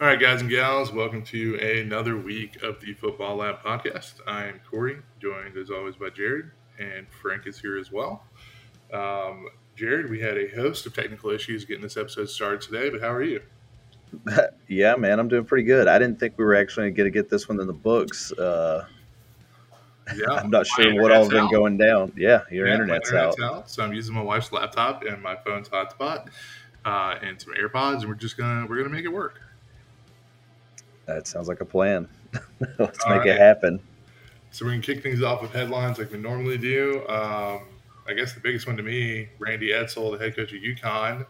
All right, guys and gals, welcome to another week of the Football Lab podcast. I am Corey, joined as always by Jared, and Frank is here as well. Um, Jared, we had a host of technical issues getting this episode started today, but how are you? yeah, man, I'm doing pretty good. I didn't think we were actually going to get this one in the books. Uh, yeah, I'm not sure what all has been going down. Yeah, your yeah, internet's, internet's out. out. So I'm using my wife's laptop and my phone's hotspot uh, and some AirPods, and we're just gonna we're gonna make it work. That sounds like a plan. Let's All make right. it happen. So we're gonna kick things off with headlines like we normally do. Um, I guess the biggest one to me, Randy Edsall, the head coach of UConn.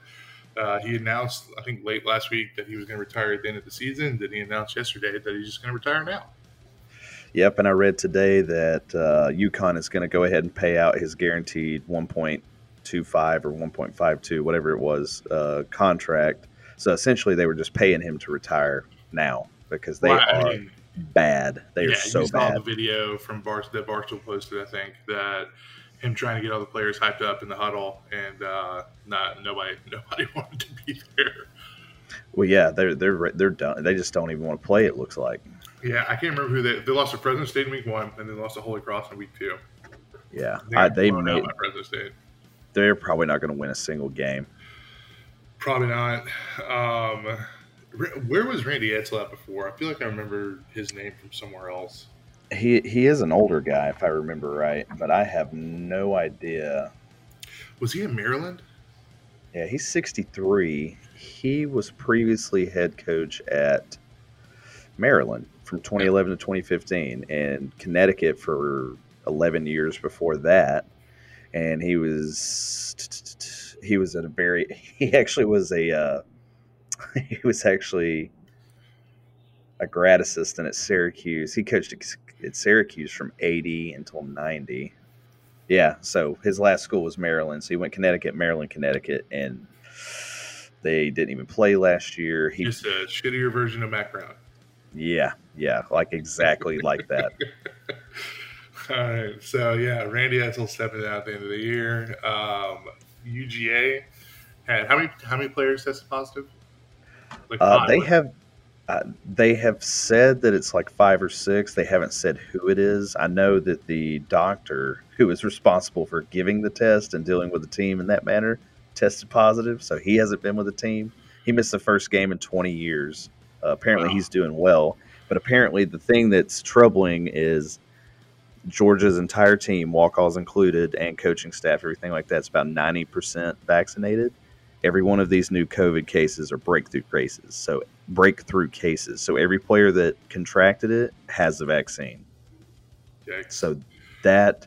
Uh, he announced, I think, late last week that he was going to retire at the end of the season. Then he announced yesterday that he's just going to retire now. Yep, and I read today that uh, UConn is going to go ahead and pay out his guaranteed 1.25 or 1.52, whatever it was, uh, contract. So essentially, they were just paying him to retire now because they well, are I mean, bad. They yeah, are so you saw bad. the video from Bar- that Barstool posted, I think, that him trying to get all the players hyped up in the huddle, and uh, not nobody nobody wanted to be there. Well, yeah, they're they're they're done. They just don't even want to play. It looks like. Yeah, I can't remember who they they lost to Fresno State in week one, and then lost to Holy Cross in week two. Yeah, they, I, they made Fresno State. They're probably not going to win a single game. Probably not. Um, where was Randy Edsall at before? I feel like I remember his name from somewhere else. He he is an older guy, if I remember right, but I have no idea. Was he in Maryland? Yeah, he's 63. He was previously head coach at Maryland from 2011 to 2015, and Connecticut for 11 years before that. And he was he was at a very he actually was a uh, he was actually a grad assistant at Syracuse. He coached at Syracuse from 80 until 90. Yeah, so his last school was Maryland. So he went Connecticut, Maryland, Connecticut, and they didn't even play last year. He, Just a shittier version of Mack Brown. Yeah, yeah, like exactly like that. All right, so yeah, Randy Edsall stepping out at the end of the year. Um, UGA had how many how many players tested positive? Like uh, they have uh, they have said that it's like five or six. They haven't said who it is. I know that the doctor who is responsible for giving the test and dealing with the team in that manner tested positive, so he hasn't been with the team. He missed the first game in 20 years. Uh, apparently, wow. he's doing well, but apparently, the thing that's troubling is Georgia's entire team, walk-alls included, and coaching staff, everything like that's about 90% vaccinated every one of these new COVID cases are breakthrough cases. So breakthrough cases. So every player that contracted it has the vaccine. So that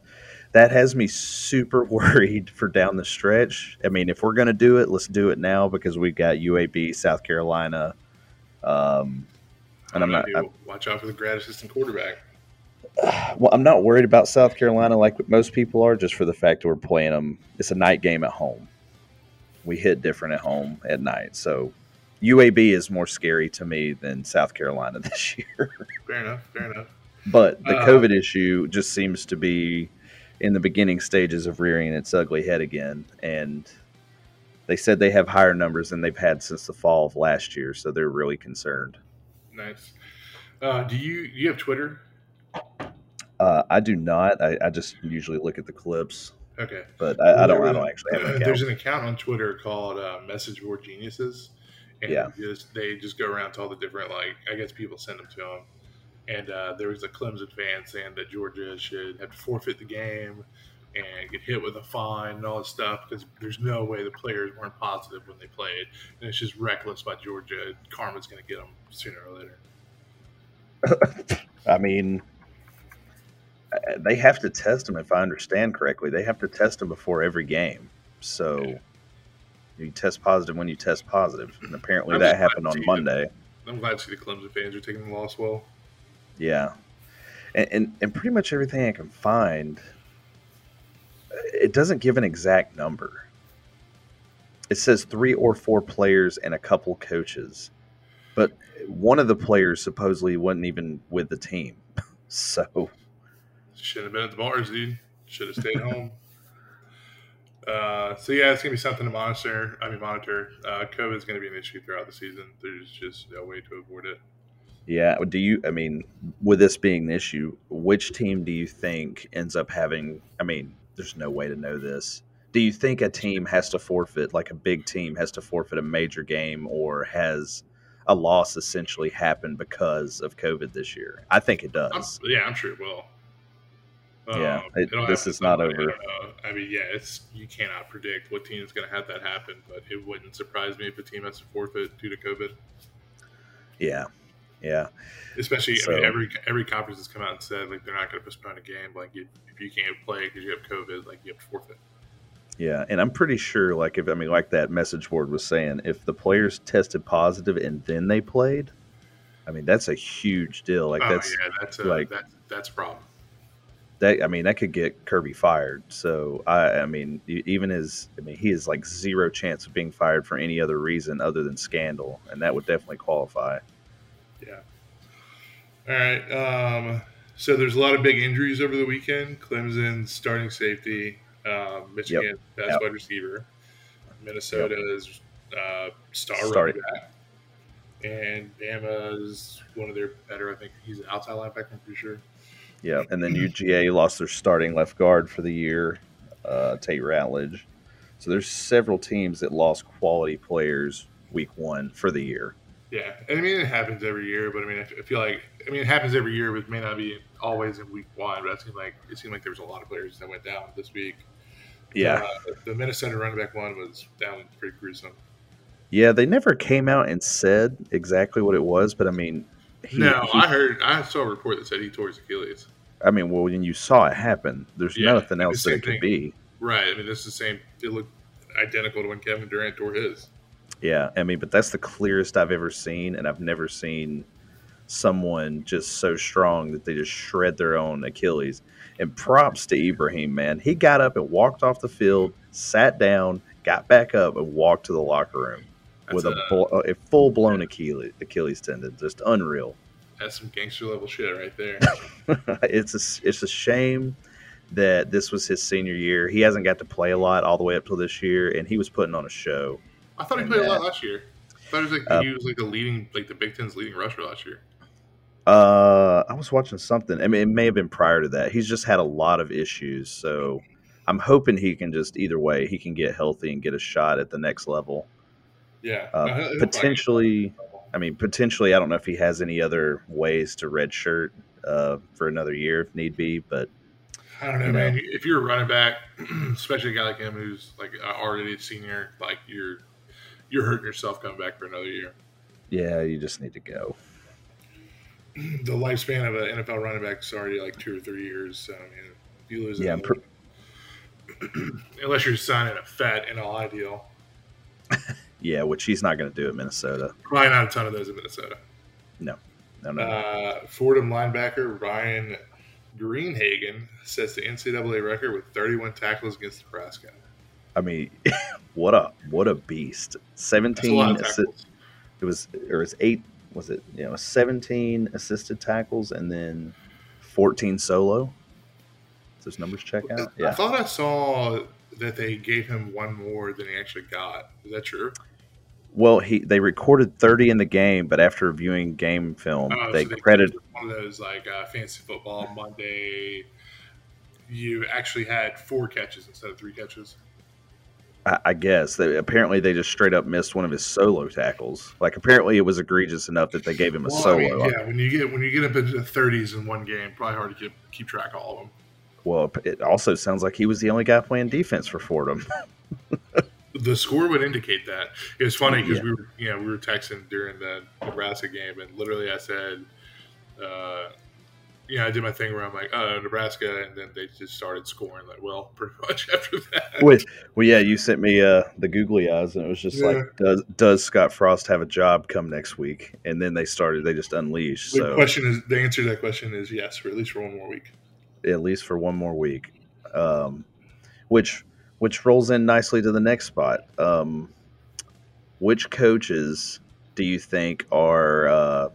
that has me super worried for down the stretch. I mean, if we're going to do it, let's do it now because we've got UAB, South Carolina. Um, and I'm not. I'm, watch out for the grad assistant quarterback. Well, I'm not worried about South Carolina like most people are, just for the fact that we're playing them. It's a night game at home we hit different at home at night. So UAB is more scary to me than South Carolina this year. fair enough. Fair enough. But the uh, COVID issue just seems to be in the beginning stages of rearing its ugly head again. And they said they have higher numbers than they've had since the fall of last year. So they're really concerned. Nice. Uh, do you do you have Twitter? Uh, I do not. I, I just usually look at the clips. Okay, but I, I don't. I don't actually have an account. There's an account on Twitter called uh, Message Board Geniuses, and yeah. just they just go around to all the different like I guess people send them to them, and uh, there was a Clemson fan saying that Georgia should have to forfeit the game and get hit with a fine and all this stuff because there's no way the players weren't positive when they played, and it's just reckless by Georgia. Karma's going to get them sooner or later. I mean, they have to test them if I understand correctly. They have to test them before every game. So okay. you test positive when you test positive, and apparently that happened on Monday. I'm glad to see the Clemson fans are taking the loss well. Yeah, and, and and pretty much everything I can find, it doesn't give an exact number. It says three or four players and a couple coaches, but one of the players supposedly wasn't even with the team. so should have been at the bars, dude. Should have stayed home. Uh, so yeah, it's gonna be something to monitor. I mean, monitor. Uh, COVID is gonna be an issue throughout the season. There's just no way to avoid it. Yeah. Do you? I mean, with this being an issue, which team do you think ends up having? I mean, there's no way to know this. Do you think a team has to forfeit, like a big team has to forfeit a major game, or has a loss essentially happened because of COVID this year? I think it does. I'm, yeah, I'm sure it will. Yeah, um, it, this is not over. Uh, I mean, yeah, it's you cannot predict what team is going to have that happen, but it wouldn't surprise me if a team has to forfeit due to COVID. Yeah, yeah. Especially, so, I mean, every every conference has come out and said like they're not going to postpone a game. Like if, if you can't play because you have COVID, like you have to forfeit. Yeah, and I'm pretty sure, like if I mean, like that message board was saying, if the players tested positive and then they played, I mean, that's a huge deal. Like oh, that's yeah, that's a, like that's that's a problem that I mean that could get Kirby fired. So I, I mean, even his, I mean, he has like zero chance of being fired for any other reason other than scandal, and that would definitely qualify. Yeah. All right. Um, so there's a lot of big injuries over the weekend. Clemson starting safety, uh, Michigan yep. best yep. wide receiver, Minnesota's uh, star running back, and Bama's one of their better. I think he's an outside linebacker. I'm pretty sure. Yeah, and then UGA lost their starting left guard for the year, uh, Tate Ratledge. So there's several teams that lost quality players week one for the year. Yeah, and I mean it happens every year, but I mean I feel like I mean it happens every year, but it may not be always in week one. But it seemed like it seemed like there was a lot of players that went down this week. Yeah, uh, the Minnesota running back one was down pretty gruesome. Yeah, they never came out and said exactly what it was, but I mean, he, no, he, I heard I saw a report that said he tore his Achilles. I mean, well, when you saw it happen, there's yeah, nothing else that it could be. Right. I mean, this is the same. It looked identical to when Kevin Durant tore his. Yeah, I mean, but that's the clearest I've ever seen, and I've never seen someone just so strong that they just shred their own Achilles. And props to Ibrahim, man. He got up and walked off the field, sat down, got back up, and walked to the locker room with a, a, a full blown Achilles, Achilles tendon. Just unreal. That's some gangster level shit right there. it's a, it's a shame that this was his senior year. He hasn't got to play a lot all the way up till this year, and he was putting on a show. I thought he played that, a lot last year. I thought he was like uh, he was like the leading like the Big Ten's leading rusher last year. Uh, I was watching something. I mean, it may have been prior to that. He's just had a lot of issues, so I'm hoping he can just either way he can get healthy and get a shot at the next level. Yeah, uh, potentially. I mean, potentially, I don't know if he has any other ways to redshirt uh, for another year if need be, but I don't know, you know, man. If you're a running back, especially a guy like him who's like already a senior, like you're you're hurting yourself coming back for another year. Yeah, you just need to go. The lifespan of an NFL running back is already like two or three years. So I mean, if you lose, yeah, per- unless you're signing a fat NIL deal. Yeah, which he's not going to do at Minnesota. Probably not a ton of those in Minnesota. No, no, no. Uh, Fordham linebacker Ryan Greenhagen sets the NCAA record with 31 tackles against Nebraska. I mean, what a what a beast! Seventeen. A assi- it was or it's eight. Was it you know seventeen assisted tackles and then fourteen solo? Does those numbers check out? Yeah. I thought I saw that they gave him one more than he actually got. Is that true? Well, he they recorded 30 in the game, but after viewing game film, oh, they, so they credited one of those like uh, fantasy football Monday. You actually had four catches instead of three catches. I, I guess they, apparently they just straight up missed one of his solo tackles. Like apparently it was egregious enough that they gave him a well, solo. I mean, yeah, when you get when you get up into the 30s in one game, probably hard to keep keep track of all of them. Well, it also sounds like he was the only guy playing defense for Fordham. the score would indicate that. It was funny because yeah. we were, you know, we were texting during the Nebraska game, and literally I said, uh, you know, I did my thing where I'm like, oh, Nebraska, and then they just started scoring. Like, well, pretty much after that. With, well, yeah, you sent me uh, the googly eyes, and it was just yeah. like, does does Scott Frost have a job come next week? And then they started, they just unleashed. The so. question is, the answer to that question is yes, for at least for one more week. At least for one more week, um, which which rolls in nicely to the next spot. Um, which coaches do you think are uh,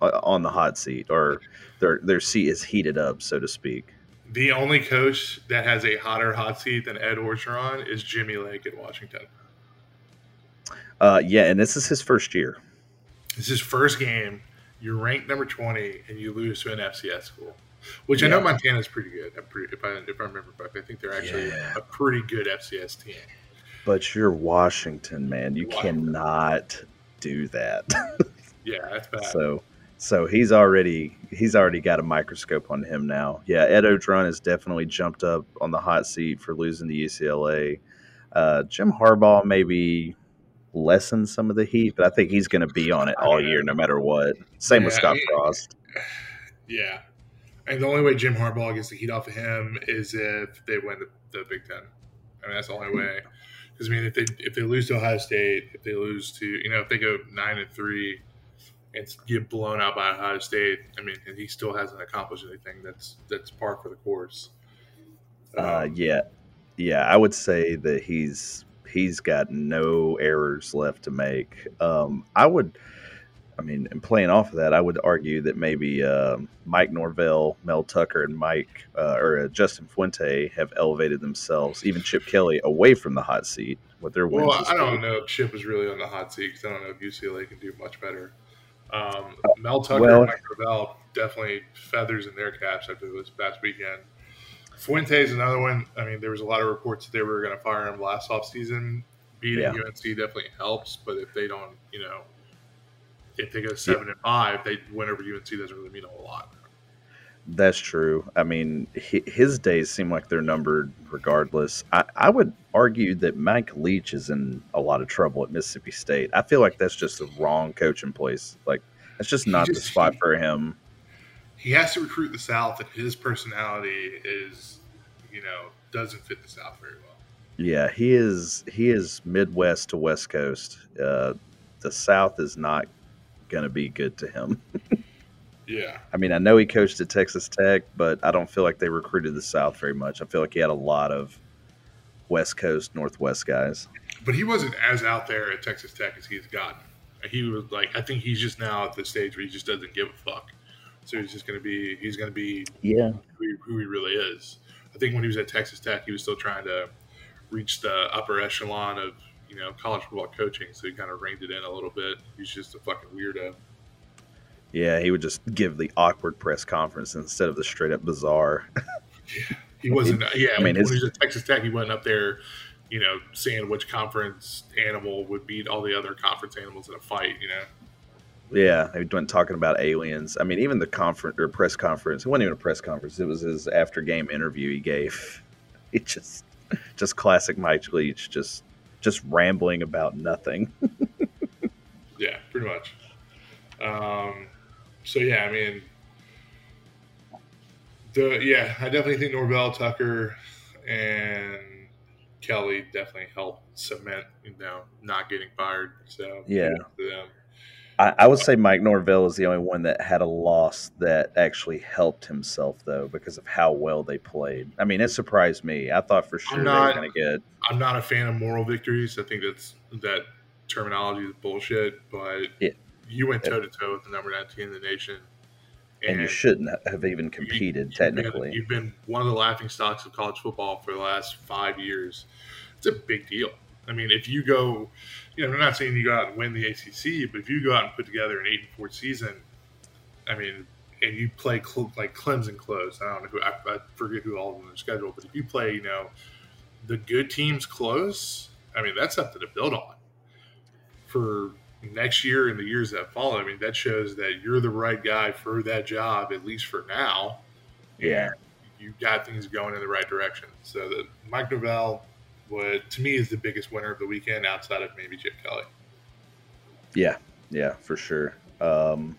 on the hot seat, or their their seat is heated up, so to speak? The only coach that has a hotter hot seat than Ed Orgeron is Jimmy Lake at Washington. Uh, yeah, and this is his first year. This is his first game. You're ranked number 20, and you lose to an FCS school, which yeah. I know Montana's pretty good. Pretty, if, I, if I remember correctly, I think they're actually yeah. a pretty good FCS team. But you're Washington, man. You Washington. cannot do that. yeah, that's bad. So so he's already he's already got a microscope on him now. Yeah, Ed Orgeron has definitely jumped up on the hot seat for losing to UCLA. Uh, Jim Harbaugh maybe lessen some of the heat, but I think he's going to be on it all year, no matter what. Same yeah, with Scott Frost. Yeah, and the only way Jim Harbaugh gets the heat off of him is if they win the, the Big Ten. I mean, that's the only way. Because I mean, if they if they lose to Ohio State, if they lose to you know if they go nine and three and get blown out by Ohio State. I mean, and he still hasn't accomplished anything. That's that's par for the course. Uh, um, yeah, yeah, I would say that he's he's got no errors left to make. Um, I would, I mean, and playing off of that, I would argue that maybe uh, Mike Norvell, Mel Tucker, and Mike uh, or uh, Justin Fuente have elevated themselves, even Chip Kelly, away from the hot seat with their wins. Well, I don't know if Chip is really on the hot seat because I don't know if UCLA can do much better. Um, Mel Tucker well, and Mike Norvell definitely feathers in their caps after this past weekend. Fuente is another one. I mean, there was a lot of reports that they were going to fire him last offseason. Beating yeah. UNC definitely helps, but if they don't, you know, if they go seven yeah. and five, they win over UNC doesn't really mean a whole lot. That's true. I mean, his days seem like they're numbered regardless. I, I, would argue that Mike Leach is in a lot of trouble at Mississippi State. I feel like that's just the wrong coaching place. Like, that's just not just, the spot for him. He has to recruit the South, and his personality is, you know, doesn't fit the South very well. Yeah, he is. He is Midwest to West Coast. Uh, the South is not going to be good to him. Yeah. I mean, I know he coached at Texas Tech, but I don't feel like they recruited the South very much. I feel like he had a lot of West Coast, Northwest guys. But he wasn't as out there at Texas Tech as he's gotten. He was like, I think he's just now at the stage where he just doesn't give a fuck. So he's just going to be, he's going to be, yeah, who he, who he really is. I think when he was at Texas Tech, he was still trying to reach the upper echelon of you know college football coaching, so he kind of reined it in a little bit. He's just a fucking weirdo. Yeah, he would just give the awkward press conference instead of the straight up bizarre. yeah, he wasn't. Yeah, I mean, when he was at Texas Tech, he went up there, you know, saying which conference animal would beat all the other conference animals in a fight. You know. Yeah, he went talking about aliens. I mean, even the conference or press conference. It wasn't even a press conference. It was his after game interview he gave. It just, just classic Mike Leach, just, just rambling about nothing. yeah, pretty much. Um, so yeah, I mean, the yeah, I definitely think Norvell, Tucker, and Kelly definitely helped cement, you know, not getting fired. So yeah, I, I, would say Mike Norvell is the only one that had a loss that actually helped himself though, because of how well they played. I mean, it surprised me. I thought for sure not, they were going to get. I'm not a fan of moral victories. I think that's that terminology is bullshit, but. Yeah you went toe to toe with the number 19 in the nation. And, and you shouldn't have even competed, you, technically. You've been, you've been one of the laughing stocks of college football for the last five years. It's a big deal. I mean, if you go, you know, I'm not saying you go out and win the ACC, but if you go out and put together an eight and four season, I mean, and you play cl- like Clemson close. I don't know who I, I forget who all of them are scheduled, but if you play, you know, the good teams close, I mean, that's something to build on for next year and the years that follow, I mean, that shows that you're the right guy for that job, at least for now. Yeah. You got things going in the right direction. So the Mike Norvell, what to me is the biggest winner of the weekend outside of maybe Chip Kelly. Yeah, yeah, for sure. Um,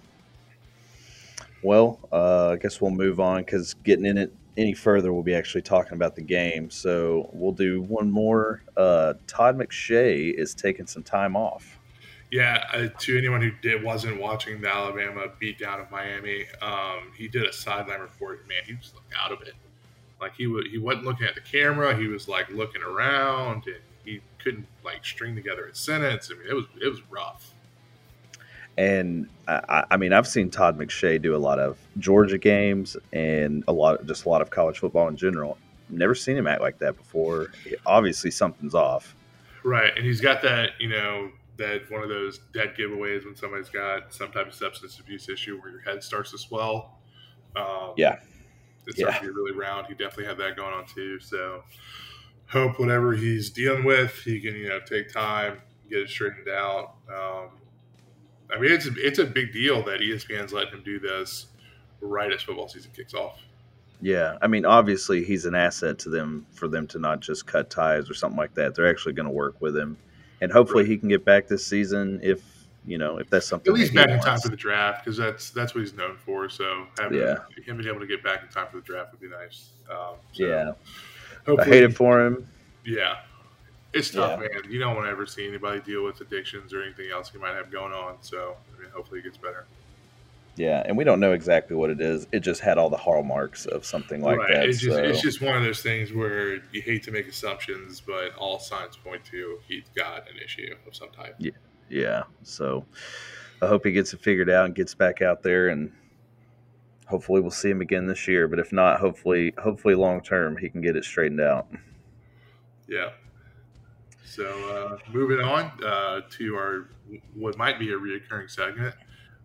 well, uh, I guess we'll move on because getting in it any further, we'll be actually talking about the game. So we'll do one more. Uh, Todd McShay is taking some time off. Yeah, uh, to anyone who did wasn't watching the Alabama beatdown of Miami, um, he did a sideline report. Man, he was out of it. Like he was, he wasn't looking at the camera. He was like looking around, and he couldn't like string together a sentence. I mean, it was it was rough. And I, I, mean, I've seen Todd McShay do a lot of Georgia games and a lot, just a lot of college football in general. Never seen him act like that before. Obviously, something's off. Right, and he's got that, you know, that one of those dead giveaways when somebody's got some type of substance abuse issue where your head starts to swell. Um, yeah, it starts yeah. to get really round. He definitely had that going on too. So, hope whatever he's dealing with, he can you know take time, get it straightened out. Um, I mean, it's a, it's a big deal that ESPN's letting him do this right as football season kicks off. Yeah, I mean, obviously he's an asset to them for them to not just cut ties or something like that. They're actually going to work with him, and hopefully right. he can get back this season if you know if that's something. At least back in time for the draft because that's that's what he's known for. So having yeah. him being able to get back in time for the draft would be nice. Um, so yeah, I hate it for him. Yeah, it's tough, yeah. man. You don't want to ever see anybody deal with addictions or anything else he might have going on. So, I mean, hopefully it gets better. Yeah, and we don't know exactly what it is. It just had all the hallmarks of something like right. that. It's just, so. it's just one of those things where you hate to make assumptions, but all signs point to he's got an issue of some type. Yeah, yeah. So I hope he gets it figured out and gets back out there, and hopefully we'll see him again this year. But if not, hopefully, hopefully long term he can get it straightened out. Yeah, so uh, moving on uh, to our what might be a reoccurring segment.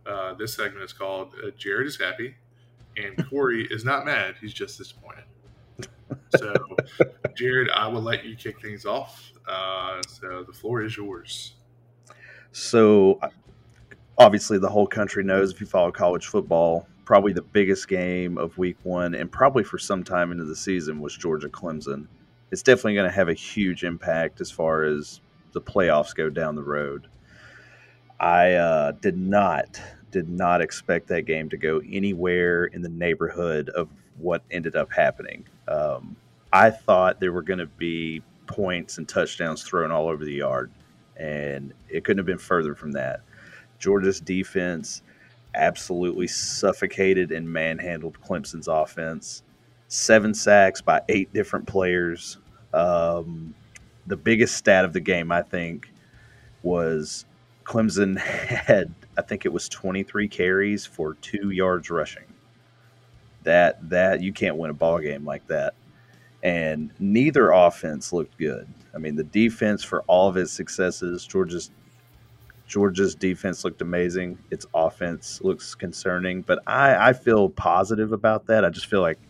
Uh, this segment is called uh, "Jared is happy," and Corey is not mad. He's just disappointed. So, Jared, I will let you kick things off. Uh, so the floor is yours. So, obviously, the whole country knows if you follow college football, probably the biggest game of Week One, and probably for some time into the season, was Georgia Clemson it's definitely going to have a huge impact as far as the playoffs go down the road. I uh, did not did not expect that game to go anywhere in the neighborhood of what ended up happening. Um, I thought there were going to be points and touchdowns thrown all over the yard, and it couldn't have been further from that. Georgia's defense absolutely suffocated and manhandled Clemson's offense seven sacks by eight different players. Um, the biggest stat of the game, I think, was Clemson had, I think it was 23 carries for two yards rushing. That that you can't win a ball game like that. And neither offense looked good. I mean, the defense for all of its successes, Georgia's Georgia's defense looked amazing. Its offense looks concerning, but I, I feel positive about that. I just feel like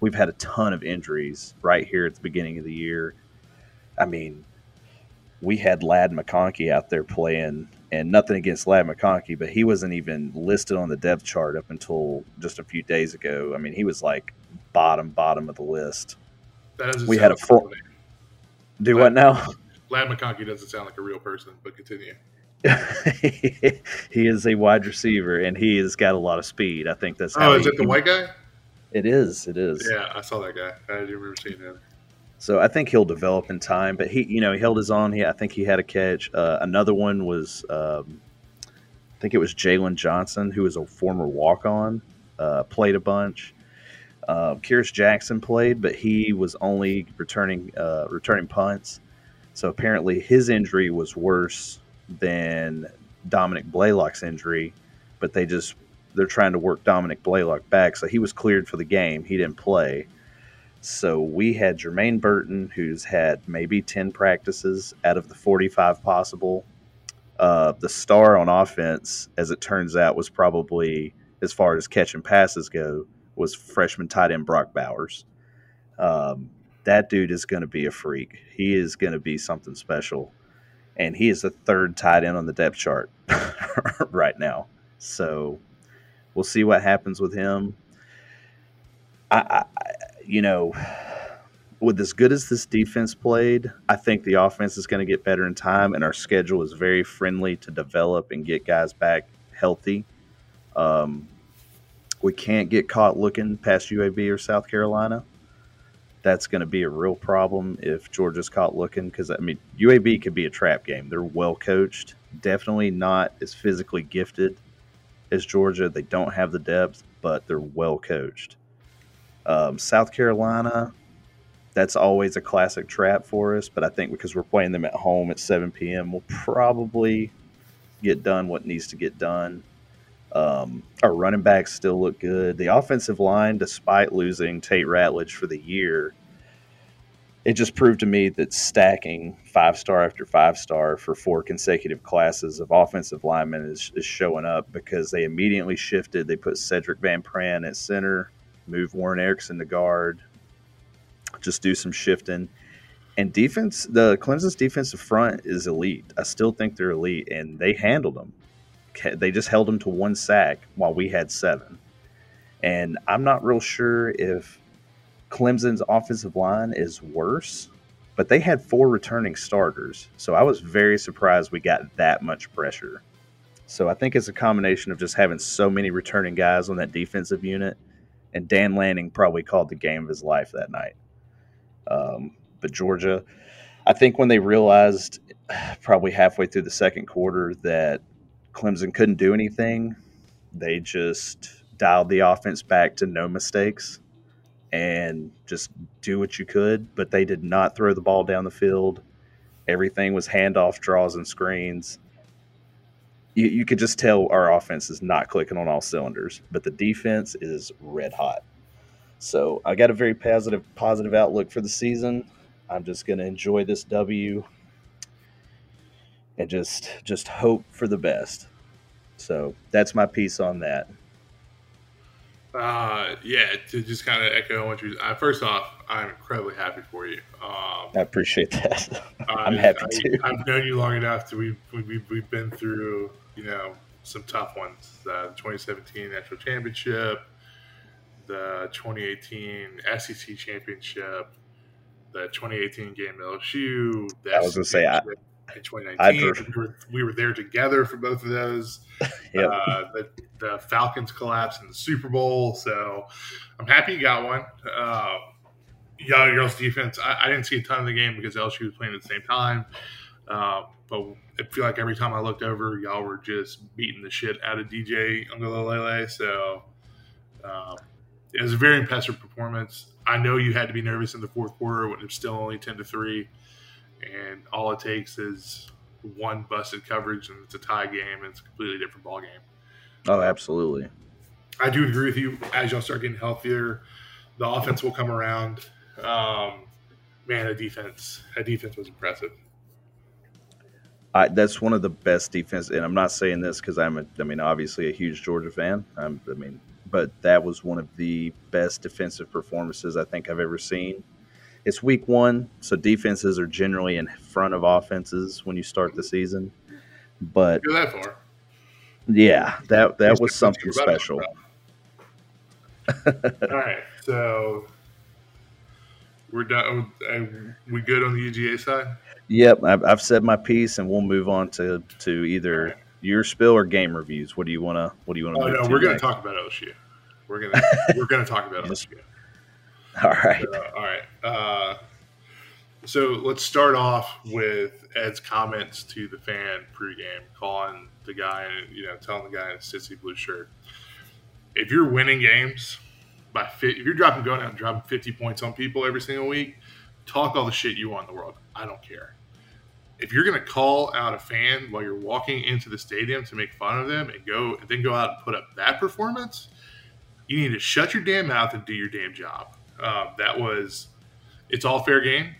we've had a ton of injuries right here at the beginning of the year. I mean, we had Ladd McConkey out there playing, and nothing against Ladd McConkey, but he wasn't even listed on the depth chart up until just a few days ago. I mean, he was like bottom bottom of the list. we had a full. Do what now? Ladd McConkey doesn't sound like a real person, but continue. he is a wide receiver, and he has got a lot of speed. I think that's. Oh, is he, it the white guy? It is. It is. Yeah, I saw that guy. I do remember seeing him. So I think he'll develop in time, but he, you know, he held his own. He, I think he had a catch. Uh, another one was, um, I think it was Jalen Johnson, who was a former walk-on, uh, played a bunch. Uh, Kearis Jackson played, but he was only returning uh, returning punts. So apparently his injury was worse than Dominick Blaylock's injury, but they just they're trying to work Dominick Blaylock back. So he was cleared for the game. He didn't play. So we had Jermaine Burton, who's had maybe 10 practices out of the 45 possible. Uh, the star on offense, as it turns out, was probably, as far as catching passes go, was freshman tight end Brock Bowers. Um, that dude is going to be a freak. He is going to be something special. And he is the third tight end on the depth chart right now. So We'll see what happens with him. I, I, you know, with as good as this defense played, I think the offense is going to get better in time, and our schedule is very friendly to develop and get guys back healthy. Um, we can't get caught looking past UAB or South Carolina. That's going to be a real problem if Georgia's caught looking because I mean UAB could be a trap game. They're well coached, definitely not as physically gifted as Georgia. They don't have the depth, but they're well coached. Um, South Carolina, that's always a classic trap for us. But I think because we're playing them at home at 7 p.m., we'll probably get done what needs to get done. Um, our running backs still look good. The offensive line, despite losing Tate Ratledge for the year, it just proved to me that stacking five star after five star for four consecutive classes of offensive linemen is, is showing up because they immediately shifted. They put Sedrick Van Pran at center, move Warren Ericson to guard, just do some shifting. And defense, the Clemson's defensive front is elite. I still think they're elite, and they handled them. They just held them to one sack while we had seven. And I'm not real sure if Clemson's offensive line is worse, but they had four returning starters. So I was very surprised we got that much pressure. So I think it's a combination of just having so many returning guys on that defensive unit. And Dan Lanning probably called the game of his life that night. Um, but Georgia, I think when they realized probably halfway through the second quarter that Clemson couldn't do anything, they just dialed the offense back to no mistakes and just do what you could. But they did not throw the ball down the field. Everything was handoff, draws, and screens. You, you could just tell our offense is not clicking on all cylinders, but the defense is red hot. So I got a very positive positive outlook for the season. I'm just going to enjoy this W and just just hope for the best. So that's my piece on that. Uh, yeah, to just kind of echo what you. Uh, first off, I'm incredibly happy for you. Um, I appreciate that. I'm happy I, too. I've known you long enough to we've we've we've been through you know some tough ones. The 2017 National Championship, the 2018 SEC Championship, the 2018 game at LSU. The I was going to say I, in 2019. We were, we were there together for both of those. yep. Uh, the, the, Falcons collapse in the Super Bowl, so I'm happy you got one. Uh, y'all, y'all's defense. I, I, didn't see a ton of the game because LSU was playing at the same time. Uh, but I feel like every time I looked over, y'all were just beating the shit out of DJ Uiagalelei. So uh, it was a very impressive performance. I know you had to be nervous in the fourth quarter when it's still only ten to three and all it takes is one busted coverage and it's a tie game and it's a completely different ball game. Oh, absolutely. I do agree with you. As y'all start getting healthier, the offense will come around. Um, man, a defense, a defense was impressive. I, that's one of the best defense, and I'm not saying this because I'm, a, I mean, obviously a huge Georgia fan. I'm, I mean, but that was one of the best defensive performances I think I've ever seen it's week one, so defenses are generally in front of offenses when you start the season. But Go that far. Yeah, that that was something special. All right, so we're done. Uh, we good on the UGA side? Yep, I've, I've said my piece, and we'll move on to to either right. your spill or game reviews. What do you want to? What do you want to? Oh no, we're going to talk about LSU. We're gonna we're gonna talk about LSU. All right. Uh, all right. Uh, so let's start off with Ed's comments to the fan pregame, calling the guy, you know, telling the guy in a sissy blue shirt, if you're winning games by if you're dropping going out and dropping 50 points on people every single week, talk all the shit you want in the world. I don't care. If you're going to call out a fan while you're walking into the stadium to make fun of them and go, and then go out and put up that performance, you need to shut your damn mouth and do your damn job. Uh, that was, it's all fair game.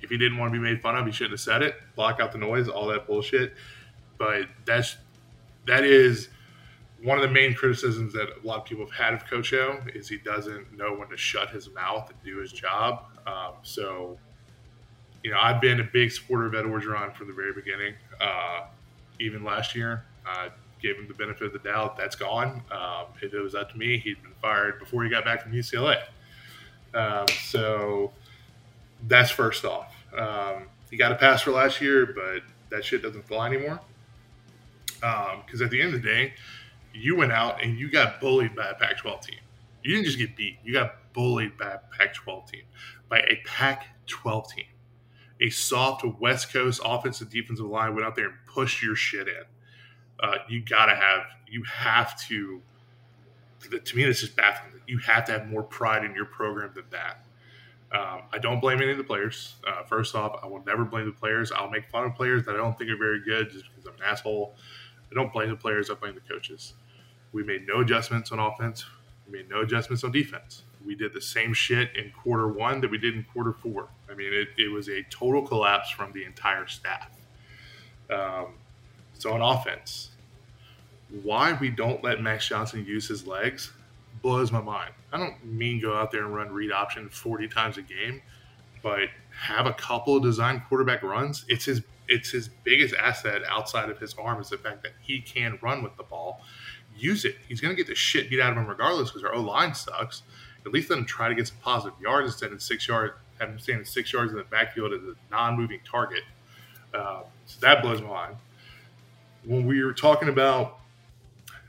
If he didn't want to be made fun of, he shouldn't have said it. Block out the noise, all that bullshit. But that's that is one of the main criticisms that a lot of people have had of Coach O is he doesn't know when to shut his mouth and do his job. Um, so, you know, I've been a big supporter of Ed Orgeron from the very beginning. Uh, even last year, I gave him the benefit of the doubt. That's gone. Um, if it was up to me, he'd been fired before he got back from UCLA. Um, so that's first off. Um, he got a pass for last year, but that shit doesn't fly anymore. Um because um, at the end of the day, you went out and you got bullied by a Pac 12 team. You didn't just get beat, you got bullied by a Pac 12 team, by a Pac 12 team. A soft West Coast offensive defensive line went out there and pushed your shit in. Uh, you gotta have, you have to to me, this is baffling. You have to have more pride in your program than that. Um, I don't blame any of the players. Uh, first off, I will never blame the players. I'll make fun of players that I don't think are very good just because I'm an asshole. I don't blame the players. I blame the coaches. We made no adjustments on offense. We made no adjustments on defense. We did the same shit in quarter one that we did in quarter four. I mean, it, it was a total collapse from the entire staff. Um, so on offense, why we don't let Max Johnson use his legs blows my mind. I don't mean go out there and run read option 40 times a game, but have a couple of design quarterback runs. It's his it's his biggest asset outside of his arm is the fact that he can run with the ball. Use it. He's going to get the shit beat out of him regardless because our O line sucks. At least let him try to get some positive yards instead of six yards. Have him standing six yards in the backfield as a non-moving target. Uh, so that blows my mind. When we were talking about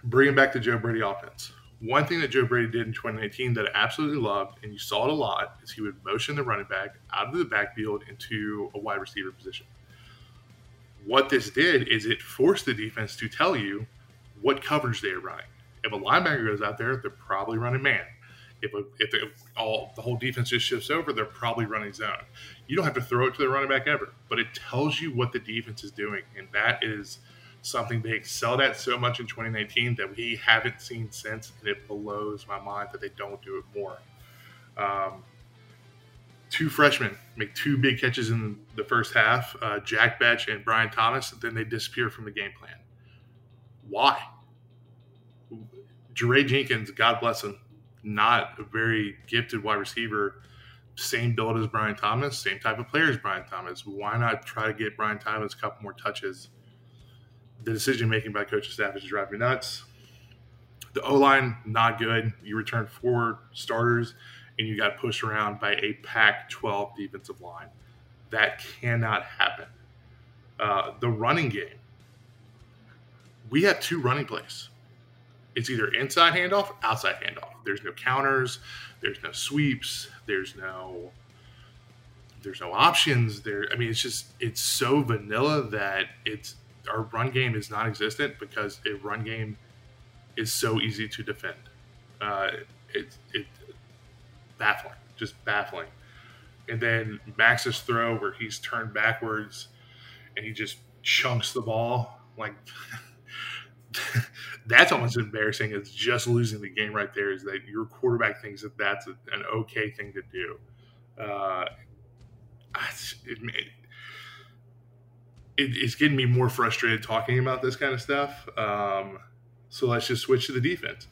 bringing back the Joe Brady offense, one thing that Joe Brady did in 2019 that I absolutely loved, and you saw it a lot, is he would motion the running back out of the backfield into a wide receiver position. What this did is it forced the defense to tell you what coverage they are running. If a linebacker goes out there, they're probably running man. If, a, if the, all the whole defense just shifts over, they're probably running zone. You don't have to throw it to the running back ever, but it tells you what the defense is doing, and that is – something they excelled at so much in 2019 that we haven't seen since, and it blows my mind that they don't do it more. Um, two freshmen make two big catches in the first half, uh, Jack Bech and Brian Thomas, then they disappear from the game plan. Why? Jaray Jenkins, God bless him, not a very gifted wide receiver. Same build as Brian Thomas, same type of player as Brian Thomas. Why not try to get Brian Thomas a couple more touches? The decision making by coaching staff is driving me nuts. The O line not good. You return four starters and you got pushed around by a Pac-12 defensive line. That cannot happen. Uh, the running game. We have two running plays. It's either inside handoff, outside handoff. There's no counters. There's no sweeps. There's no there's no options there. I mean, it's just it's so vanilla that it's our run game is non-existent because a run game is so easy to defend. Uh, it's it baffling, just baffling. And then Max's throw where he's turned backwards and he just chunks the ball like that's almost embarrassing. It's just losing the game right there. Is that your quarterback thinks that that's a, an okay thing to do? Uh, it, it, it's getting me more frustrated talking about this kind of stuff. Um, so let's just switch to the defense.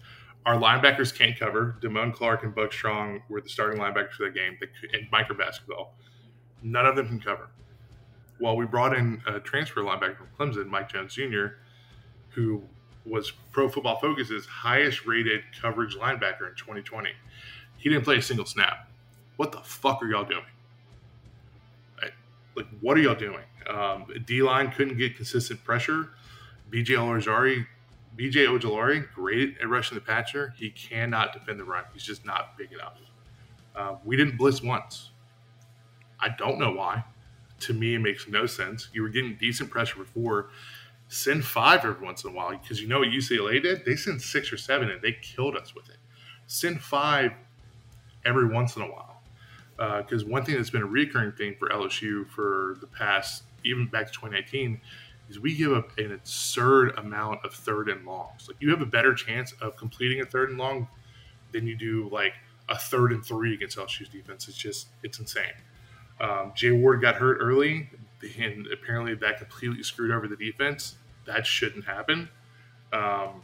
Our linebackers can't cover. Damone Clark and Buck Strong were the starting linebackers for the game in Micah Baskerville. None of them can cover. While we brought in a transfer linebacker from Clemson, Mike Jones Jr., who was Pro Football Focus's highest rated coverage linebacker in 2020. He didn't play a single snap. What the fuck are y'all doing? Like, what are y'all doing? Um, D line couldn't get consistent pressure. BJ Ojulari, BJ Ojulari, great at rushing the passer. He cannot defend the run. He's just not big enough. Uh, we didn't blitz once. I don't know why. To me, it makes no sense. You were getting decent pressure before. Send five every once in a while because you know what UCLA did? They sent six or seven and they killed us with it. Send five every once in a while. Because uh, one thing that's been a recurring thing for LSU for the past even back to 2019, is we give up an absurd amount of third and longs. Like you have a better chance of completing a third and long than you do like a third and three against LSU's defense. It's just it's insane. Um, Jay Ward got hurt early, and apparently that completely screwed over the defense. That shouldn't happen. Um,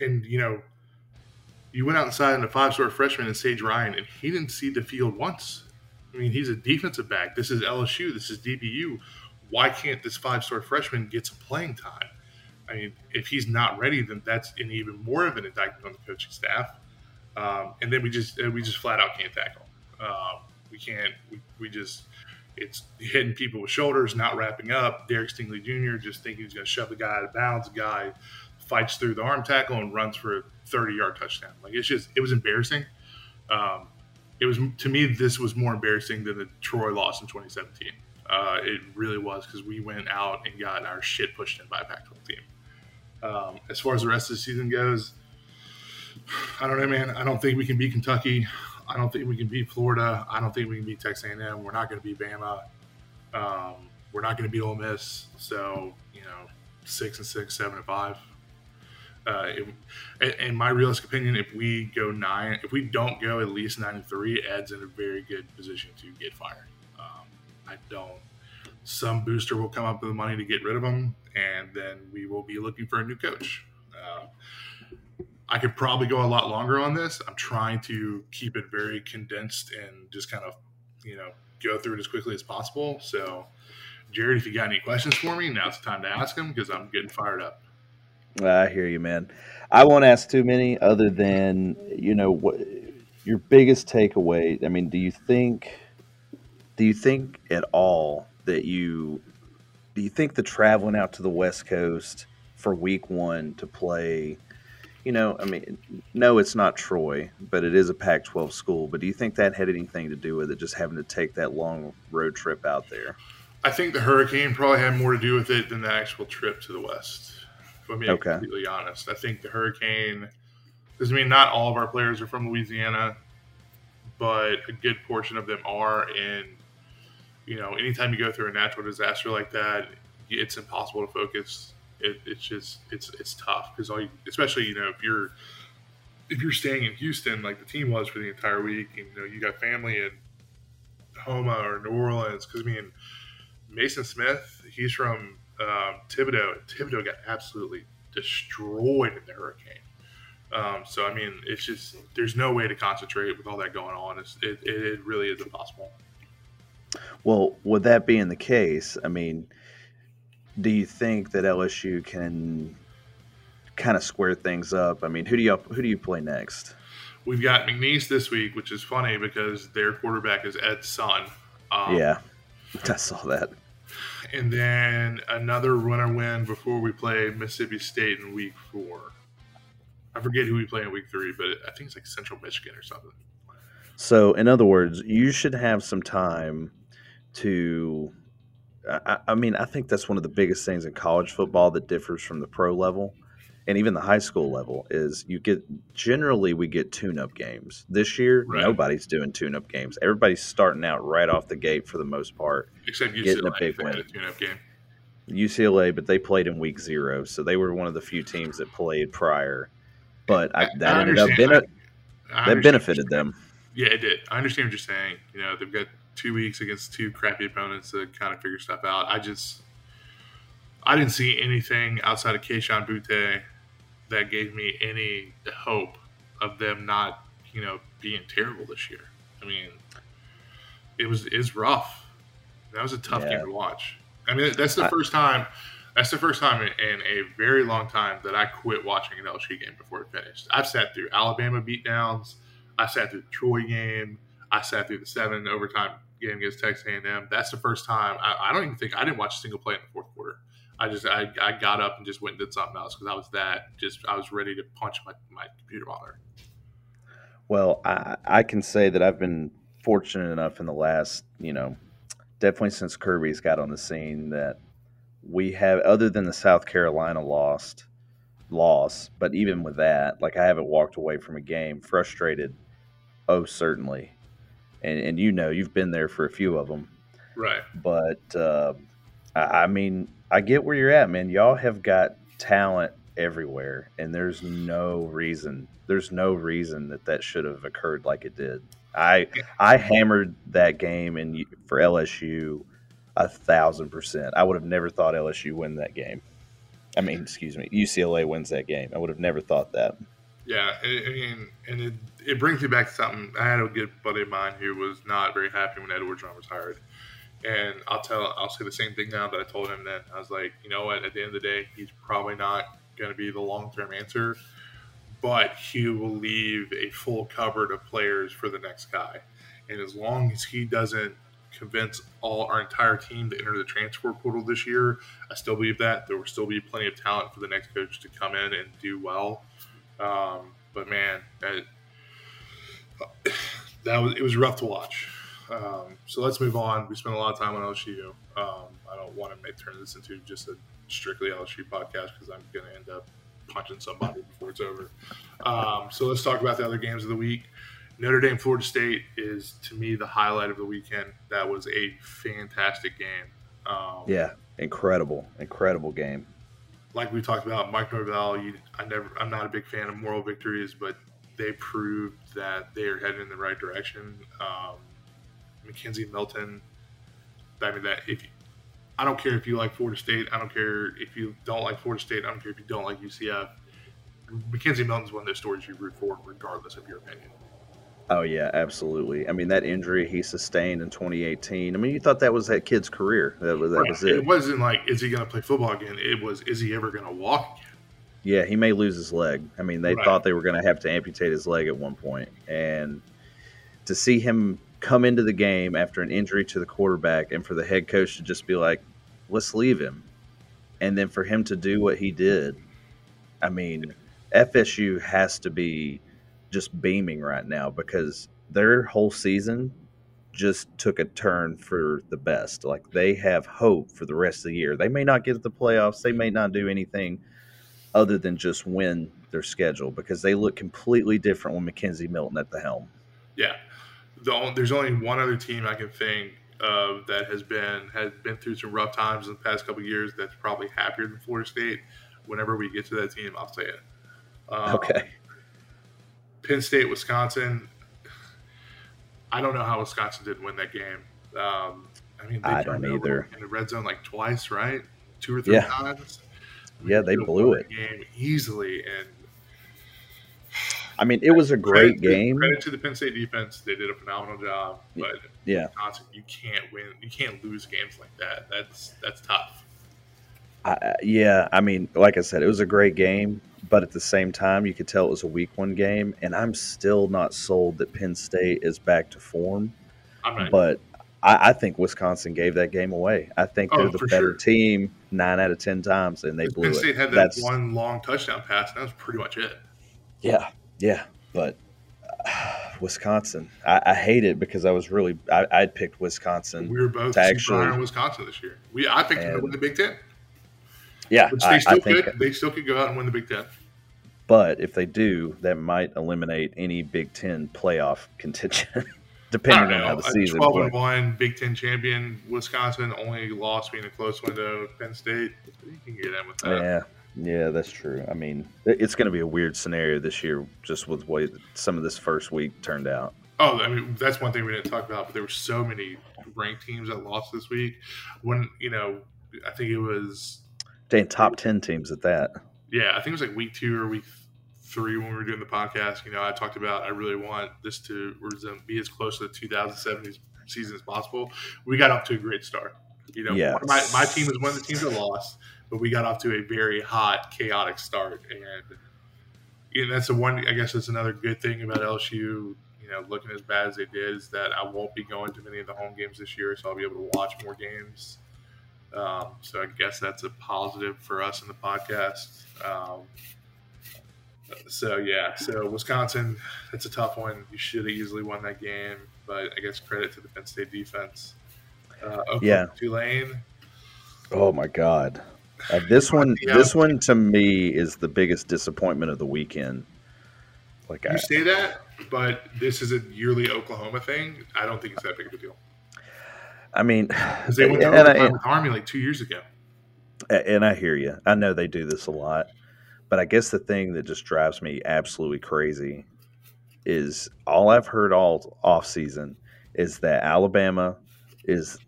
and you know, you went outside in a five-star freshman in Sage Ryan, and he didn't see the field once. I mean, he's a defensive back. This is LSU. This is DBU. Why can't this five star freshman get some playing time? I mean, if he's not ready, then that's an even more of an indictment on the coaching staff. Um, and then we just we just flat out can't tackle. Uh, we can't. We, we just it's hitting people with shoulders, not wrapping up. Derek Stingley Jr. just thinking he's going to shove the guy out of bounds. The guy fights through the arm tackle and runs for 30 yard touchdown. Like it's just it was embarrassing. Um, it was to me this was more embarrassing than the Troy loss in 2017. Uh, it really was because we went out and got our shit pushed in by a Pac-12 team. Um, as far as the rest of the season goes, I don't know, man. I don't think we can beat Kentucky. I don't think we can beat Florida. I don't think we can beat Texas A&M. We're not going to beat Bama. Um, we're not going to beat Ole Miss. So you know, six and six, seven and five. Uh, in my realistic opinion, if we go nine, if we don't go at least nine and three, Ed's in a very good position to get fired. Um, I don't. Some booster will come up with the money to get rid of him, and then we will be looking for a new coach. Uh, I could probably go a lot longer on this. I'm trying to keep it very condensed and just kind of, you know, go through it as quickly as possible. So, Jared, if you got any questions for me, now's the time to ask them because I'm getting fired up. I hear you, man. I won't ask too many other than, you know, what your biggest takeaway. I mean, do you think, do you think at all that you, do you think the traveling out to the West Coast for week one to play you know, I mean, no, it's not Troy, but it is a Pac 12 school. But do you think that had anything to do with it, just having to take that long road trip out there? I think the hurricane probably had more to do with it than the actual trip to the West. If I'm being okay. completely honest, I think the hurricane, because I mean, not all of our players are from Louisiana, but a good portion of them are. And, you know, anytime you go through a natural disaster like that, it's impossible to focus it, it's just it's it's tough because all you, especially you know if you're if you're staying in Houston like the team was for the entire week, and you know you got family in Houma or New Orleans because I mean Mason Smith, he's from um, Thibodaux. Thibodaux got absolutely destroyed in the hurricane. Um, so I mean, it's just there's no way to concentrate with all that going on. It's, it, it really is impossible. Well, with that being the case, I mean, do you think that LSU can kind of square things up? I mean, who do you who do you play next? We've got McNeese this week, which is funny because their quarterback is Ed's son. Um, yeah, I saw that. And then another runner win before we play Mississippi State in week four. I forget who we play in week three, but I think it's like Central Michigan or something. So, in other words, you should have some time to I, I, mean, I think that's one of the biggest things in college football that differs from the pro level and even the high school level is you get generally we get tune up games. This year, right. nobody's doing tune up games. Everybody's starting out right off the gate for the most part. Except UCLA, getting a big win. A tune up game. UCLA, but they played in week zero, so they were one of the few teams that played prior. But I, that I ended up bene- that benefited them. Yeah, it did. I understand what you're saying. You know, they've got two weeks against two crappy opponents to kind of figure stuff out. I just I didn't see anything outside of Kayshon Boutte that gave me any hope of them not, you know, being terrible this year. I mean, it was is rough. That was a tough yeah. game to watch. I mean, that's the I, first time. That's the first time in a very long time that I quit watching an LSU game before it finished. I've sat through Alabama beatdowns. I sat through the Troy game. I sat through the seven overtime game against Texas A&M. That's the first time. I, I, don't even think I didn't watch a single play in the fourth quarter. I just I, I got up and just went and did something else because I was that just I was ready to punch my, my computer monitor. Well, I, I can say that I've been fortunate enough in the last you know definitely since Kirby's got on the scene that we have other than the South Carolina lost loss, but even with that, like I haven't walked away from a game frustrated. Oh, certainly, and and you know you've been there for a few of them, right? But uh, I, I mean, I get where you're at, man. Y'all have got talent everywhere, and there's no reason there's no reason that that should have occurred like it did. I I hammered that game and for LSU a thousand percent. I would have never thought LSU win that game. I mean, excuse me, UCLA wins that game. I would have never thought that. Yeah, I mean, and it, it brings me back to something. I had a good buddy of mine who was not very happy when Ed Orgeron was hired, and I'll tell, I'll say the same thing now that I told him then. I was like, you know what? At the end of the day, he's probably not going to be the long term answer, but he will leave a full cupboard of players for the next guy, and as long as he doesn't convince all our entire team to enter the transfer portal this year, I still believe that there will still be plenty of talent for the next coach to come in and do well. Um, but man, that, that was it was rough to watch. Um, so let's move on. We spent a lot of time on LSU. Um, I don't want to make turn this into just a strictly LSU podcast because I'm going to end up punching somebody before it's over. Um, so let's talk about the other games of the week. Notre Dame, Florida State is to me the highlight of the weekend. That was a fantastic game. Um, yeah, incredible, incredible game. Like we talked about, Mike Norvell. You, I never, I'm not a big fan of moral victories, but they proved that they are heading in the right direction. Um, McKenzie Milton. I mean that if you, I don't care if you like Florida State. I don't care if you don't like Florida State. I don't care if you don't like UCF. McKenzie Milton's one of those stories you root for, regardless of your opinion. Oh yeah, absolutely. I mean that injury he sustained in 2018. I mean, you thought that was that kid's career. That was that right. was it. It wasn't like is he going to play football again? It was is he ever going to walk again? Yeah, he may lose his leg. I mean, they right. thought they were going to have to amputate his leg at one point, and to see him come into the game after an injury to the quarterback, and for the head coach to just be like, "Let's leave him," and then for him to do what he did, I mean, FSU has to be just beaming right now because their whole season just took a turn for the best. Like they have hope for the rest of the year. They may not get to the playoffs. They may not do anything other than just win their schedule because they look completely different with McKenzie Milton at the helm. Yeah, the, there's only one other team I can think of that has been has been through some rough times in the past couple years. That's probably happier than Florida State. Whenever we get to that team, I'll say it. Um, okay. Penn State, Wisconsin. I don't know how Wisconsin didn't win that game. Um, I mean, they I don't either. In the red zone like twice, right? Two or three yeah. times. Yeah, they blew it. Game easily, and I mean, it was a great credit, game. Credit to the Penn State defense; they did a phenomenal job. But yeah, Wisconsin, you can't win. You can't lose games like that. That's that's tough. I, yeah, I mean, like I said, it was a great game but at the same time, you could tell it was a week one game, and I'm still not sold that Penn State is back to form. But I, I, think Wisconsin gave that game away. I think oh, they're the better sure. team nine out of ten times, and they blew Penn State it. had that That's, one long touchdown pass, and that was pretty much it. Yeah, yeah, but uh, Wisconsin, I, I, hate it because I was really I, would picked Wisconsin. We were both actually on Wisconsin this year. We I picked them to win the Big Ten. Yeah, Which they still I could. Think, they still could go out and win the Big Ten. But if they do, that might eliminate any Big Ten playoff contention, depending on how the season. Twelve and one Big Ten champion, Wisconsin only lost being a close window. Penn State, you can get in with that. Yeah, yeah, that's true. I mean, it's going to be a weird scenario this year, just with the way some of this first week turned out. Oh, I mean, that's one thing we didn't talk about, but there were so many ranked teams that lost this week. When you know, I think it was Dang, top ten teams at that. Yeah, I think it was like week two or week three when we were doing the podcast. You know, I talked about I really want this to be as close to the 2070 season as possible. We got off to a great start. You know, yes. my, my team is one of the teams that lost, but we got off to a very hot, chaotic start, and you know, that's the one. I guess that's another good thing about LSU. You know, looking as bad as they did, is that I won't be going to many of the home games this year, so I'll be able to watch more games. Um, so I guess that's a positive for us in the podcast. Um, so yeah, so Wisconsin, it's a tough one. You should have easily won that game, but I guess credit to the Penn State defense. Uh, yeah, Tulane. Oh my God, uh, this one, yeah. this one to me is the biggest disappointment of the weekend. Like you I, say that, but this is a yearly Oklahoma thing. I don't think it's that big of a deal. I mean, they went to and I, with Army like two years ago. And I hear you. I know they do this a lot, but I guess the thing that just drives me absolutely crazy is all I've heard all off season is that Alabama is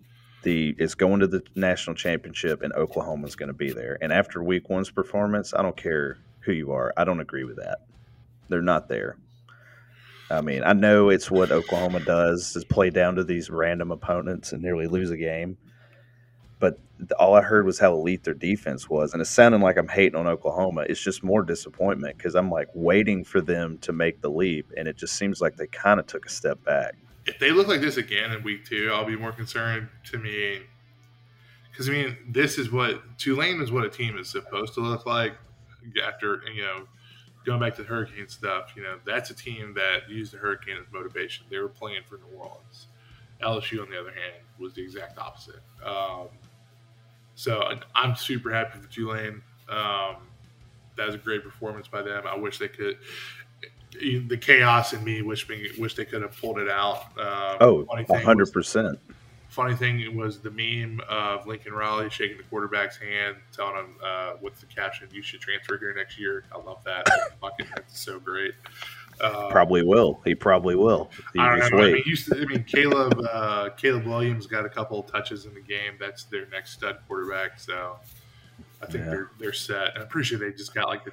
the is going to the national championship and Oklahoma's going to be there. And after week one's performance, I don't care who you are. I don't agree with that. They're not there. I mean, I know it's what Oklahoma does is play down to these random opponents and nearly lose a game. But all I heard was how elite their defense was, and it sounded like I'm hating on Oklahoma. It's just more disappointment because I'm like waiting for them to make the leap, and it just seems like they kind of took a step back. If they look like this again in week two, I'll be more concerned. To me, because I mean, this is what Tulane is what a team is supposed to look like after you know going back to the Hurricane stuff, you know, that's a team that used the Hurricane as motivation. They were playing for New Orleans. LSU, on the other hand, was the exact opposite. Um, so I'm super happy for Tulane. Um, that was a great performance by them. I wish they could. The chaos in me wish wish they could have pulled it out. Uh, oh, hundred percent. Funny thing was the meme of Lincoln Riley shaking the quarterback's hand, telling him uh, with the caption, "You should transfer here next year." I love that. Fucking, that's so great. Uh, probably will. He probably will. I don't know. I mean, I mean, Caleb uh, Caleb Williams got a couple of touches in the game. That's their next stud quarterback. So I think yeah. they're they're set. And I'm pretty sure they just got like the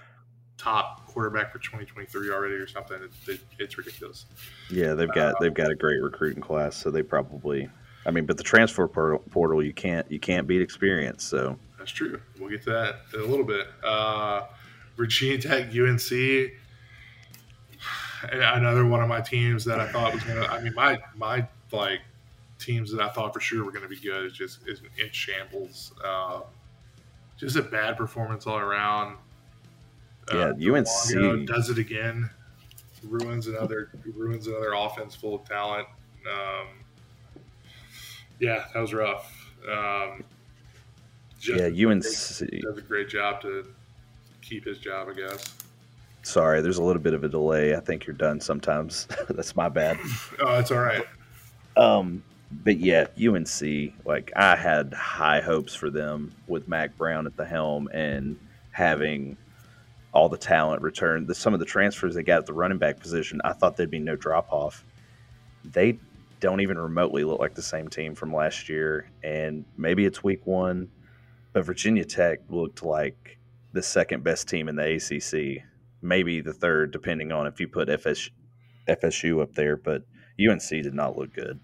top quarterback for 2023 already or something. It's, it's ridiculous. Yeah, they've got uh, they've got a great recruiting class, so they probably. I mean, but the transfer portal, you can't you can't beat experience. So that's true. We'll get to that in a little bit. Uh, Virginia Tech, UNC. Another one of my teams that I thought was gonna. I mean, my my like teams that I thought for sure were going to be good is just is in shambles. Uh, just a bad performance all around. Yeah, uh, UNC does it again. Ruins another ruins another offense full of talent. Um, yeah, that was rough. Um, yeah, UNC does a great job to keep his job, I guess. Sorry, there's a little bit of a delay. I think you're done sometimes. That's my bad. oh, it's all right. Um, but yeah, UNC, like I had high hopes for them with Mack Brown at the helm and having all the talent returned. The, some of the transfers they got at the running back position, I thought there'd be no drop off. They don't even remotely look like the same team from last year. And maybe it's week one, but Virginia Tech looked like the second best team in the ACC, maybe the third, depending on if you put FS, FSU up there. But UNC did not look good.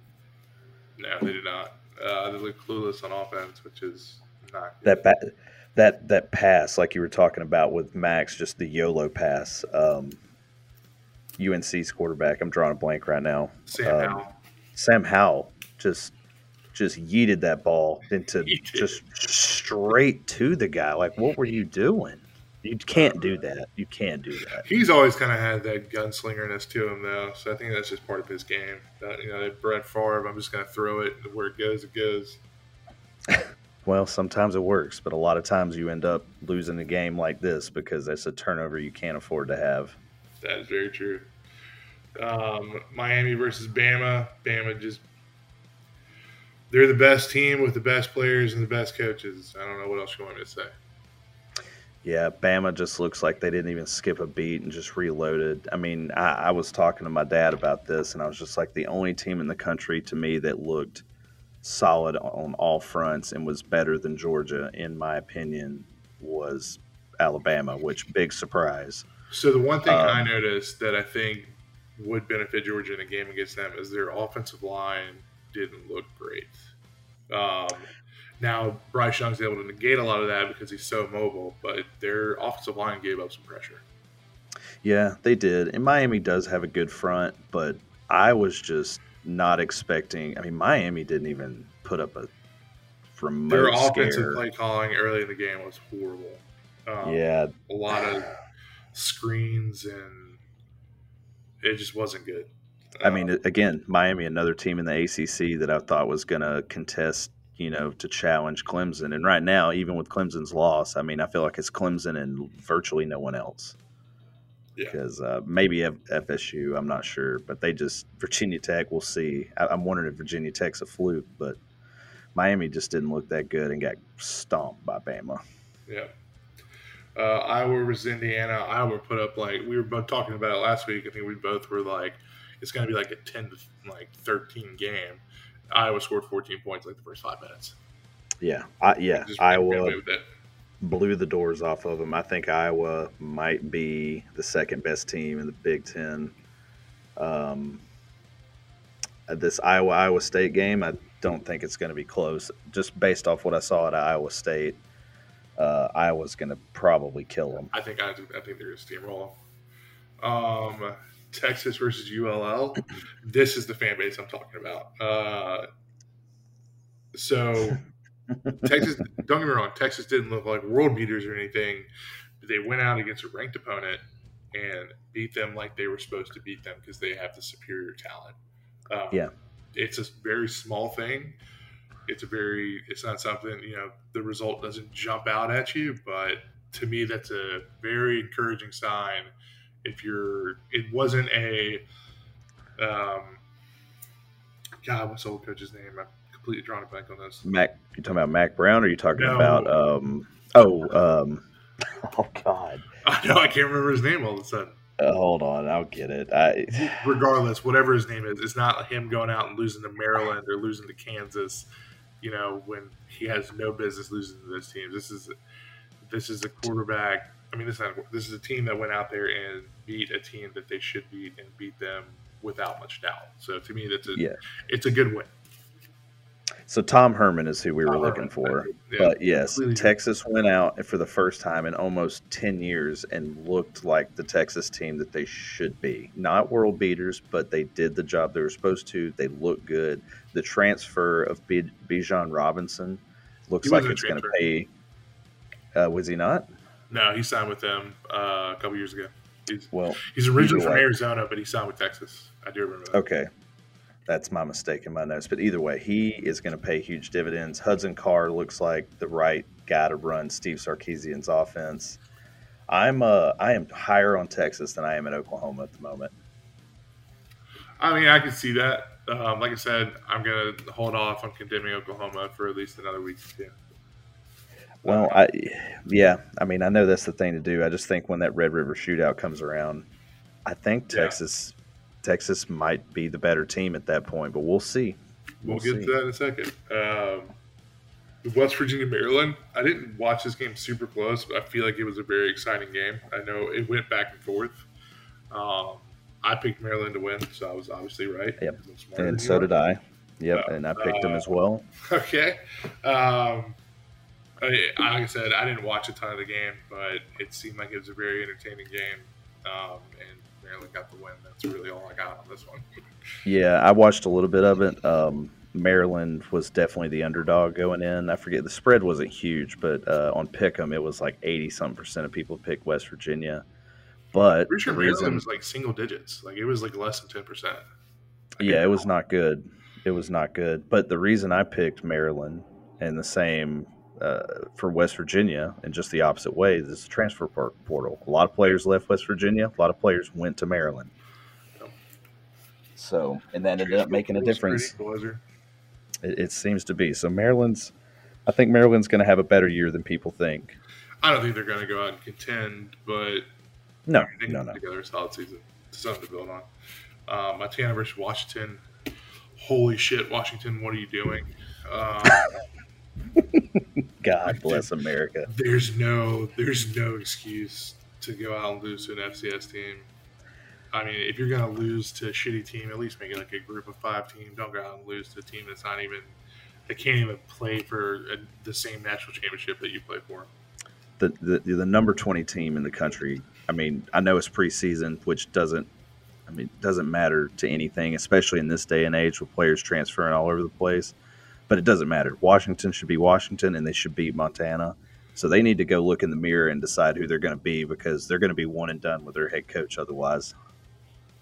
No, they did not. Uh, they look clueless on offense, which is not good. that bad that that pass, like you were talking about with Max, just the YOLO pass. Um, UNC's quarterback. I'm drawing a blank right now. Sam um, Howell. Sam Howell just just yeeted that ball into just straight to the guy. Like, what were you doing? You can't do that. You can't do that. He's always kind of had that gunslingerness to him, though. So I think that's just part of his game. That, you know, Brett Favre, I'm just going to throw it where it goes, it goes. Well, sometimes it works, but a lot of times you end up losing a game like this because that's a turnover you can't afford to have. That is very true. Um, Miami versus Bama. Bama just they're the best team with the best players and the best coaches. I don't know what else you want me to say. Yeah, Bama just looks like they didn't even skip a beat and just reloaded. I mean, I, I was talking to my dad about this, and I was just like, the only team in the country to me that looked solid on all fronts and was better than Georgia, in my opinion, was Alabama, which big surprise. So the one thing um, I noticed that I think would benefit Georgia in a game against them is their offensive line didn't look great. Um, now Bryce Young's able to negate a lot of that because he's so mobile, but their offensive line gave up some pressure. Yeah, they did. And Miami does have a good front, but I was just not expecting. I mean, Miami didn't even put up a remote Their offensive scare. play calling early in the game was horrible. Um, yeah, a lot of screens and it just wasn't good. I mean, um, again, Miami, another team in the ACC that I thought was going to contest, you know, to challenge Clemson. And right now, even with Clemson's loss, I mean, I feel like it's Clemson and virtually no one else because uh, maybe F- FSU, I'm not sure, but they just Virginia Tech. We'll see. I, am wondering if Virginia Tech's a fluke, but Miami just didn't look that good and got stomped by Bama. Yeah. Uh, Iowa versus Indiana. Iowa put up like we were both talking about it last week. I think we both were like, it's going to be like a 10 to like 13 game. Iowa scored 14 points like the first five minutes. Yeah, I, yeah. Iowa blew the doors off of them. I think Iowa might be the second best team in the Big Ten. Um, this Iowa Iowa State game, I don't think it's going to be close. Just based off what I saw at Iowa State, uh, Iowa's going to probably kill them. I think I, I think they're going to steamroll. Um, Texas versus ULL. this is the fan base I'm talking about. Uh, so Texas, don't get me wrong, Texas didn't look like world beaters or anything. But They went out against a ranked opponent and beat them like they were supposed to beat them because they have the superior talent. Um, yeah, it's a very small thing. It's a very, it's not something you know. The result doesn't jump out at you, but to me, that's a very encouraging sign if you're, it wasn't a, um, God, what's the old coach's name? I'm completely drawing a blank on this. Mack, you talking about Mack Brown, or are you talking no. about, um, oh, um, oh God, I know I can't remember his name all of a sudden. Uh, hold on, I'll get it. I... Regardless, whatever his name is, it's not him going out and losing to Maryland or losing to Kansas. You know, when he has no business losing to those teams. This is this is a quarterback. I mean, this is not, this is a team that went out there and beat a team that they should beat and beat them without much doubt. So to me, that's a yeah. it's a good win. So Tom Herman is who we were looking for. Yeah, but yes, Texas went out for the first time in almost 10 years and looked like the Texas team that they should be. Not world beaters, but they did the job they were supposed to. They look good. The transfer of B- Bijan Robinson looks like it's going to pay. Uh, was he not? No, he signed with them uh, a couple years ago. He's, well, he's originally from Arizona, but he signed with Texas. I do remember that. Okay. That's my mistake in my notes. But either way, he is going to pay huge dividends. Hudson Card looks like the right guy to run Steve Sarkisian's offense. I'm uh, I am higher on Texas than I am in Oklahoma at the moment. I mean, I can see that. Um, like I said, I'm going to hold off on condemning Oklahoma for at least another week. Yeah. Well, I yeah, I mean, I know that's the thing to do. I just think when that Red River shootout comes around, I think Texas Texas might be the better team at that point, but we'll see. We'll, we'll get see. to that in a second. Um, West Virginia, Maryland. I didn't watch this game super close, but I feel like it was a very exciting game. I know it went back and forth. Um, I picked Maryland to win, so I was obviously right. Yep. And so did I. Yep, uh, and I picked uh, them as well. Okay. Um, I, like I said, I didn't watch a ton of the game, but it seemed like it was a very entertaining game. Um, and Maryland got the win. That's really all I got on this one. Yeah, I watched a little bit of it. Um, Maryland was definitely the underdog going in. I forget the spread wasn't huge, but uh, on Pick'em it was like eighty some percent of people picked West Virginia. But pretty sure Maryland reason, was like single digits. Like it was like less than ten percent. Yeah, it was not good. It was not good. But the reason I picked Maryland and the same uh, for West Virginia in just the opposite way. This is a transfer portal. A lot of players left West Virginia. A lot of players went to Maryland. So, and that ended up making a difference. It, it seems to be. So Maryland's, I think Maryland's going to have a better year than people think. I don't think they're going to go out and contend, but no, they no, no. Together a solid season, something to build on. Uh, Montana versus Washington. Holy shit, Washington! What are you doing? Uh, God bless America. There's no there's no excuse to go out and lose to an FCS team. I mean, if you're going to lose to a shitty team, at least make it like a group of five team. Don't go out and lose to a team that's not even that can't even play for a, the same national championship that you play for. The, the the number twenty team in the country. I mean, I know it's preseason, which doesn't. I mean, doesn't matter to anything, especially in this day and age with players transferring all over the place but it doesn't matter. Washington should be Washington, and they should beat Montana. So they need to go look in the mirror and decide who they're going to be because they're going to be one and done with their head coach otherwise.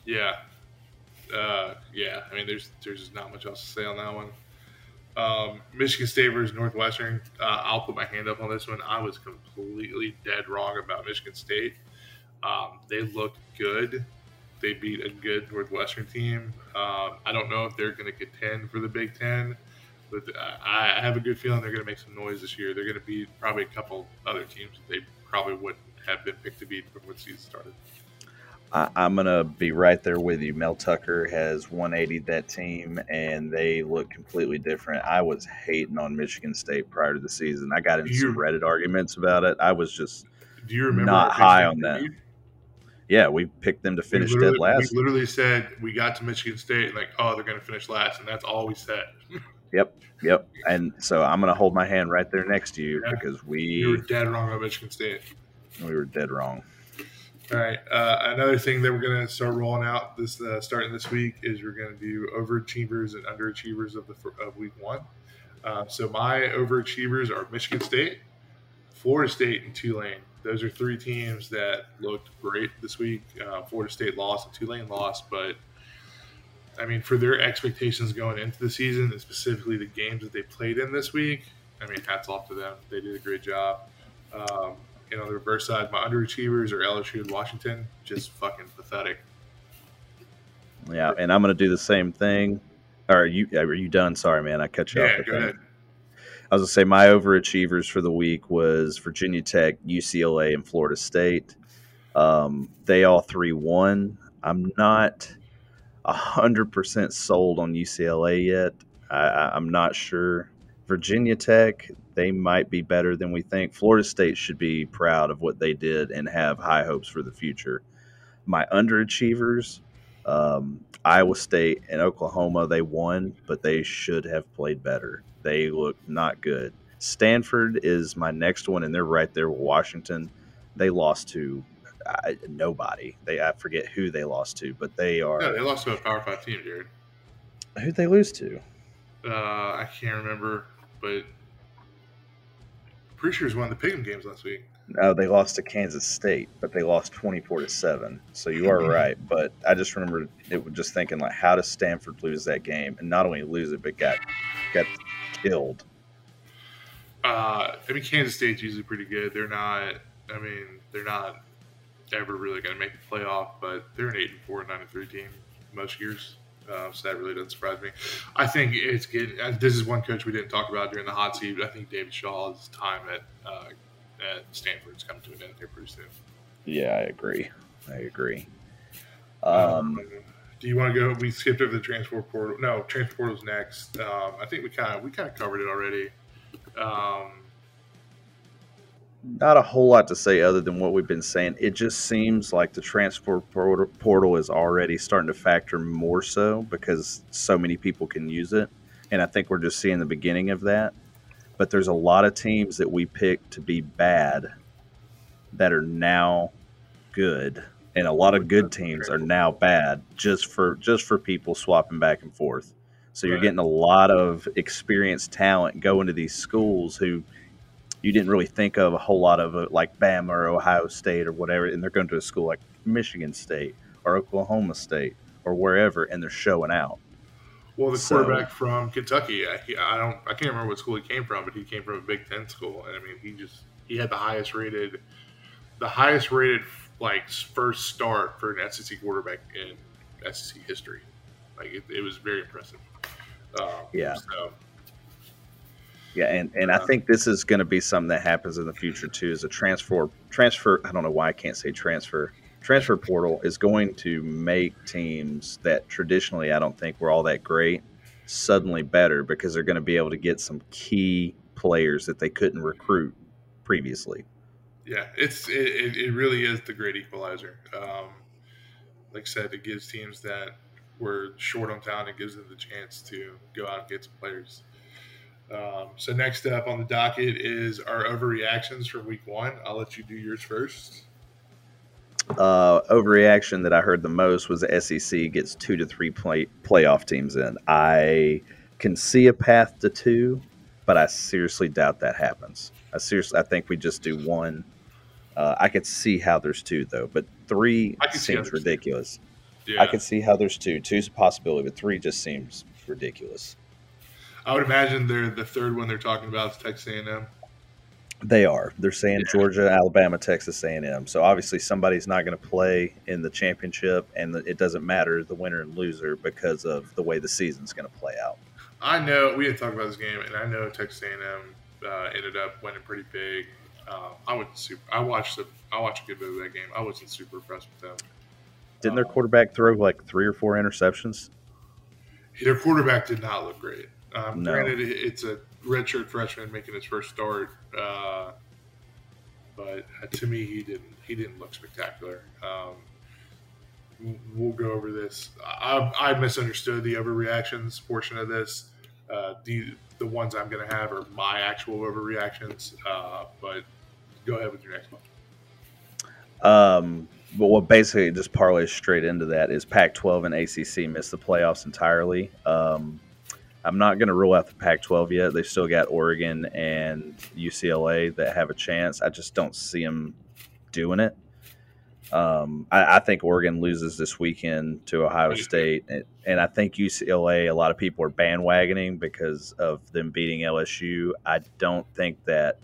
Yeah, uh, yeah. I mean, there's there's not much else to say on that one. Um, Michigan State versus Northwestern. Uh, I'll put my hand up on this one. I was completely dead wrong about Michigan State. Um, they looked good. They beat a good Northwestern team. Um, I don't know if they're going to contend for the Big Ten. But I have a good feeling they're going to make some noise this year. They're going to be probably a couple other teams that they probably wouldn't have been picked to beat before the season started. I, am going to be right there with you. Mel Tucker has 180 that team, and they look completely different. I was hating on Michigan State prior to the season. I got into some Reddit arguments about it. I was just do you remember not high on that. Yeah, we picked them to finish dead last. We literally said we got to Michigan State, and like, oh, they're going to finish last, and that's all we said. Yep, yep. And so I'm going to hold my hand right there next to you yeah. because we you were dead wrong on Michigan State. We were dead wrong. All right. Uh, another thing that we're going to start rolling out this uh, starting this week is we're going to do overachievers and underachievers of the of week one. Uh, so my overachievers are Michigan State, Florida State, and Tulane. Those are three teams that looked great this week. Uh, Florida State lost and Tulane lost, but I mean, for their expectations going into the season, and specifically the games that they played in this week, I mean, hats off to them. They did a great job. Um, And on the reverse side, my underachievers are LSU and Washington. Just fucking pathetic. Yeah, and I'm going to do the same thing. Are you are you done? Sorry, man, I cut you yeah, off. Go ahead. I was going to say my overachievers for the week was Virginia Tech, UCLA, and Florida State. Um, they all three won. I'm not hundred percent sold on UCLA yet. I, I'm not sure. Virginia Tech, they might be better than we think. Florida State should be proud of what they did and have high hopes for the future. My underachievers, um, Iowa State and Oklahoma, they won, but they should have played better. They look not good. Stanford is my next one, and they're right there with Washington. They lost to I, nobody. They I forget who they lost to, but they are. No, they lost to a Power Five team, Jared. Who'd they lose to? Uh, I can't remember, but pretty sure it was one of the Pick'em games last week. No, they lost to Kansas State, but they lost twenty four to seven. So you are right. But I just remember it was just thinking like, how does Stanford lose that game and not only lose it, but got got killed. Uh, I mean, Kansas State's usually pretty good. They're not. I mean, they're not ever really going to make the playoff, but they're an eight and four, nine and three team most years. Uh, so that really doesn't surprise me. I think it's good. This is one coach we didn't talk about during the hot seat. I think David Shaw's time at uh, at Stanford's coming to an end here pretty soon. Yeah, I agree. I agree. Um, um, do you want to go? We skipped over the transfer portal. No, transfer portal's next. Um, I think we kind of we kind of covered it already. Um, not a whole lot to say other than what we've been saying. It just seems like the transfer portal is already starting to factor more so because so many people can use it. And I think we're just seeing the beginning of that. But there's a lot of teams that we picked to be bad that are now good. And a lot of good teams are now bad just for just for people swapping back and forth. So you're getting a lot of experienced talent going to these schools who – you didn't really think of a whole lot of it, like Bama or Ohio State or whatever, and they're going to a school like Michigan State or Oklahoma State or wherever, and they're showing out. Well, the so, quarterback from Kentucky, I, I, don't, I can't remember what school he came from, but he came from a Big Ten school, and I mean, he just he had the highest rated, the highest rated like first start for an SEC quarterback in SEC history. Like it, it was very impressive. Um, yeah. So yeah, and, and I think this is going to be something that happens in the future too. Is a transfer transfer. I don't know why I can't say transfer. Transfer portal is going to make teams that traditionally I don't think were all that great suddenly better because they're going to be able to get some key players that they couldn't recruit previously. Yeah, it's it, it really is the great equalizer. Um, like I said, it gives teams that were short on talent, it gives them the chance to go out and get some players. Um, so next up on the docket is our overreactions from week one. I'll let you do yours first. Uh, overreaction that I heard the most was the SEC gets two to three play, playoff teams in. I can see a path to two, but I seriously doubt that happens. I seriously, I think we just do one. Uh, I could see how there's two though, but three seems ridiculous. Yeah. I can see how there's two. Two's a possibility, but three just seems ridiculous. I would imagine they're the third one they're talking about is Texas A&M. They are. They're saying yeah. Georgia, Alabama, Texas A&M. So obviously somebody's not going to play in the championship, and it doesn't matter the winner and loser because of the way the season's going to play out. I know we had talked about this game, and I know Texas A&M uh, ended up winning pretty big. Uh, I would super. I watched the. I watched a good bit of that game. I wasn't super impressed with them. Didn't their quarterback throw like three or four interceptions? Their quarterback did not look great. Um, no. Granted, it's a redshirt freshman making his first start, uh, but to me, he didn't. He didn't look spectacular. Um, we'll go over this. I, I, misunderstood the overreactions portion of this. Uh, the the ones I'm going to have are my actual overreactions. Uh, but go ahead with your next one. Um, but what basically just parlays straight into that is Pac-12 and ACC missed the playoffs entirely. Um, I'm not going to rule out the Pac 12 yet. They've still got Oregon and UCLA that have a chance. I just don't see them doing it. Um, I, I, think Oregon loses this weekend to Ohio State, and, and, I think UCLA. A lot of people are bandwagoning because of them beating LSU. I don't think that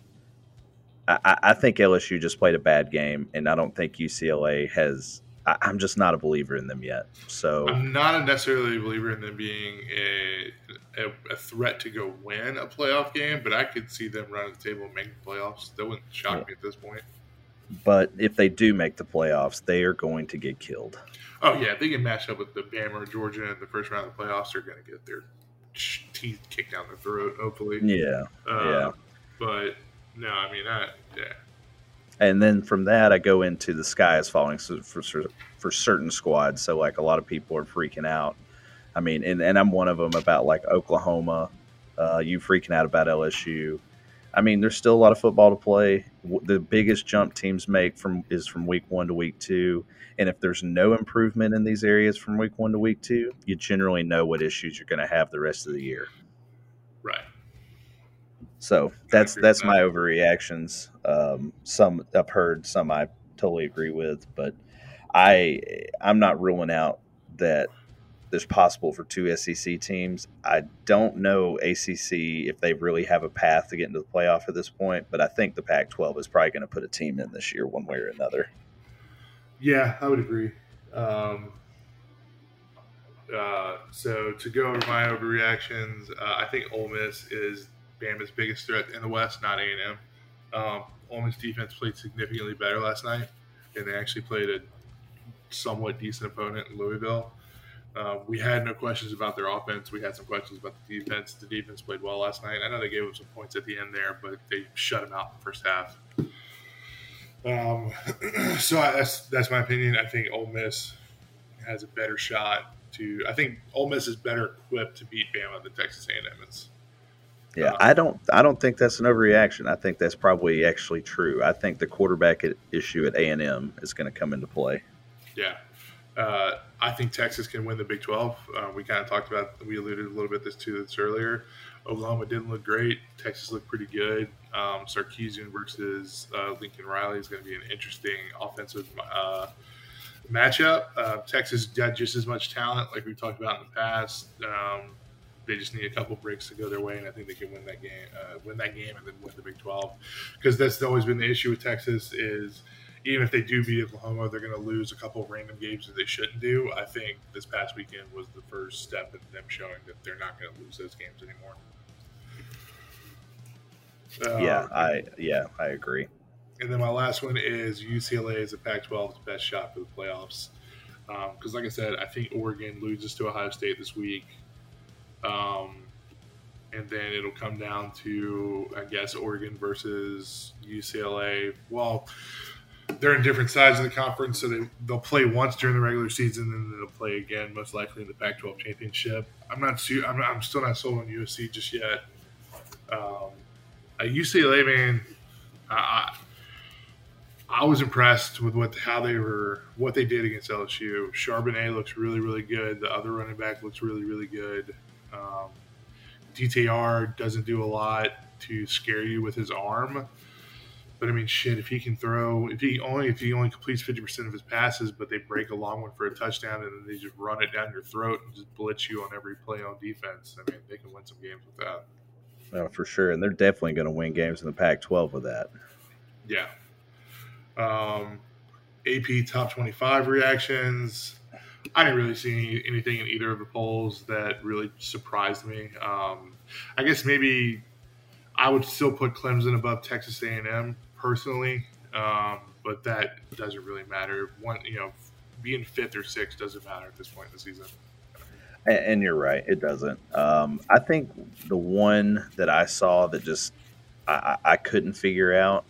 I, I think LSU just played a bad game, and I don't think UCLA has. I, am just not a believer in them yet. So I'm not necessarily a believer in them being a, a, a threat to go win a playoff game, but I could see them running the table and making playoffs. That wouldn't shock yeah. me at this point. But if they do make the playoffs, they are going to get killed. Oh yeah, if they can match up with the Bama or Georgia in the first round of the playoffs, they're going to get their teeth kicked down their throat. Hopefully, yeah, uh, yeah. But no, I mean, I, yeah. And then from that, I go into the sky is falling for, for for certain squads. So like a lot of people are freaking out. I mean, and, and I'm one of them about like Oklahoma. Uh, you freaking out about LSU. I mean, there's still a lot of football to play. The biggest jump teams make from is from week one to week two. And if there's no improvement in these areas from week one to week two, you generally know what issues you're going to have the rest of the year. Right. So that's that's my overreactions. Um, some I've heard, some I totally agree with, but I I'm not ruling out that there's possible for two SEC teams. I don't know ACC if they really have a path to get into the playoff at this point, but I think the Pac-12 is probably going to put a team in this year, one way or another. Yeah, I would agree. Um, uh, so to go over my overreactions, uh, I think Ole Miss is Bama's biggest threat in the West, not A&M. Um, Ole Miss defense played significantly better last night, and they actually played a somewhat decent opponent in Louisville. Uh, we had no questions about their offense. We had some questions about the defense. The defense played well last night. I know they gave up some points at the end there, but they shut them out in the first half. Um, so I, that's that's my opinion. I think Ole Miss has a better shot to. I think Ole Miss is better equipped to beat Bama than Texas A&M. Yeah, I don't. I don't think that's an overreaction. I think that's probably actually true. I think the quarterback issue at A and M is going to come into play. Yeah, uh, I think Texas can win the Big 12. Uh, we kind of talked about, we alluded a little bit this to this earlier. Oklahoma didn't look great. Texas looked pretty good. Um, Sarkisian versus uh, Lincoln Riley is going to be an interesting offensive uh, matchup. Uh, Texas got just as much talent, like we talked about in the past. Um, they just need a couple breaks to go their way, and I think they can win that game, uh, win that game, and then win the Big 12. Because that's always been the issue with Texas is – even if they do beat Oklahoma, they're going to lose a couple of random games that they shouldn't do. I think this past weekend was the first step in them showing that they're not going to lose those games anymore. yeah, I yeah I agree. And then my last one is UCLA is the Pac-12's best shot for the playoffs. Because, um, like I said, I think Oregon loses to Ohio State this week. Um, and then it'll come down to, I guess, Oregon versus UCLA. Well, they're in different sides of the conference, so they they'll play once during the regular season, and then they'll play again, most likely in the Pac-12 championship. I'm not. I'm, I'm still not sold on USC just yet. Um, at UCLA, man, I, I was impressed with what how they were what they did against LSU. Charbonnet looks really really good. The other running back looks really really good. Um, DTR doesn't do a lot to scare you with his arm but I mean, shit, if he can throw, if he only if he only completes fifty percent of his passes, but they break a long one for a touchdown, and then they just run it down your throat and just blitz you on every play on defense. I mean, they can win some games with that. Oh, for sure, and they're definitely going to win games in the Pac-12 with that. Yeah. Um, AP top twenty-five reactions. I didn't really see anything in either of the polls that really surprised me. Um, I guess maybe I would still put Clemson above Texas A&M personally, um, but that doesn't really matter. One, you know, being fifth or sixth doesn't matter at this point in the season. And, and you're right, it doesn't. Um, I think the one that I saw that just I, I couldn't figure out.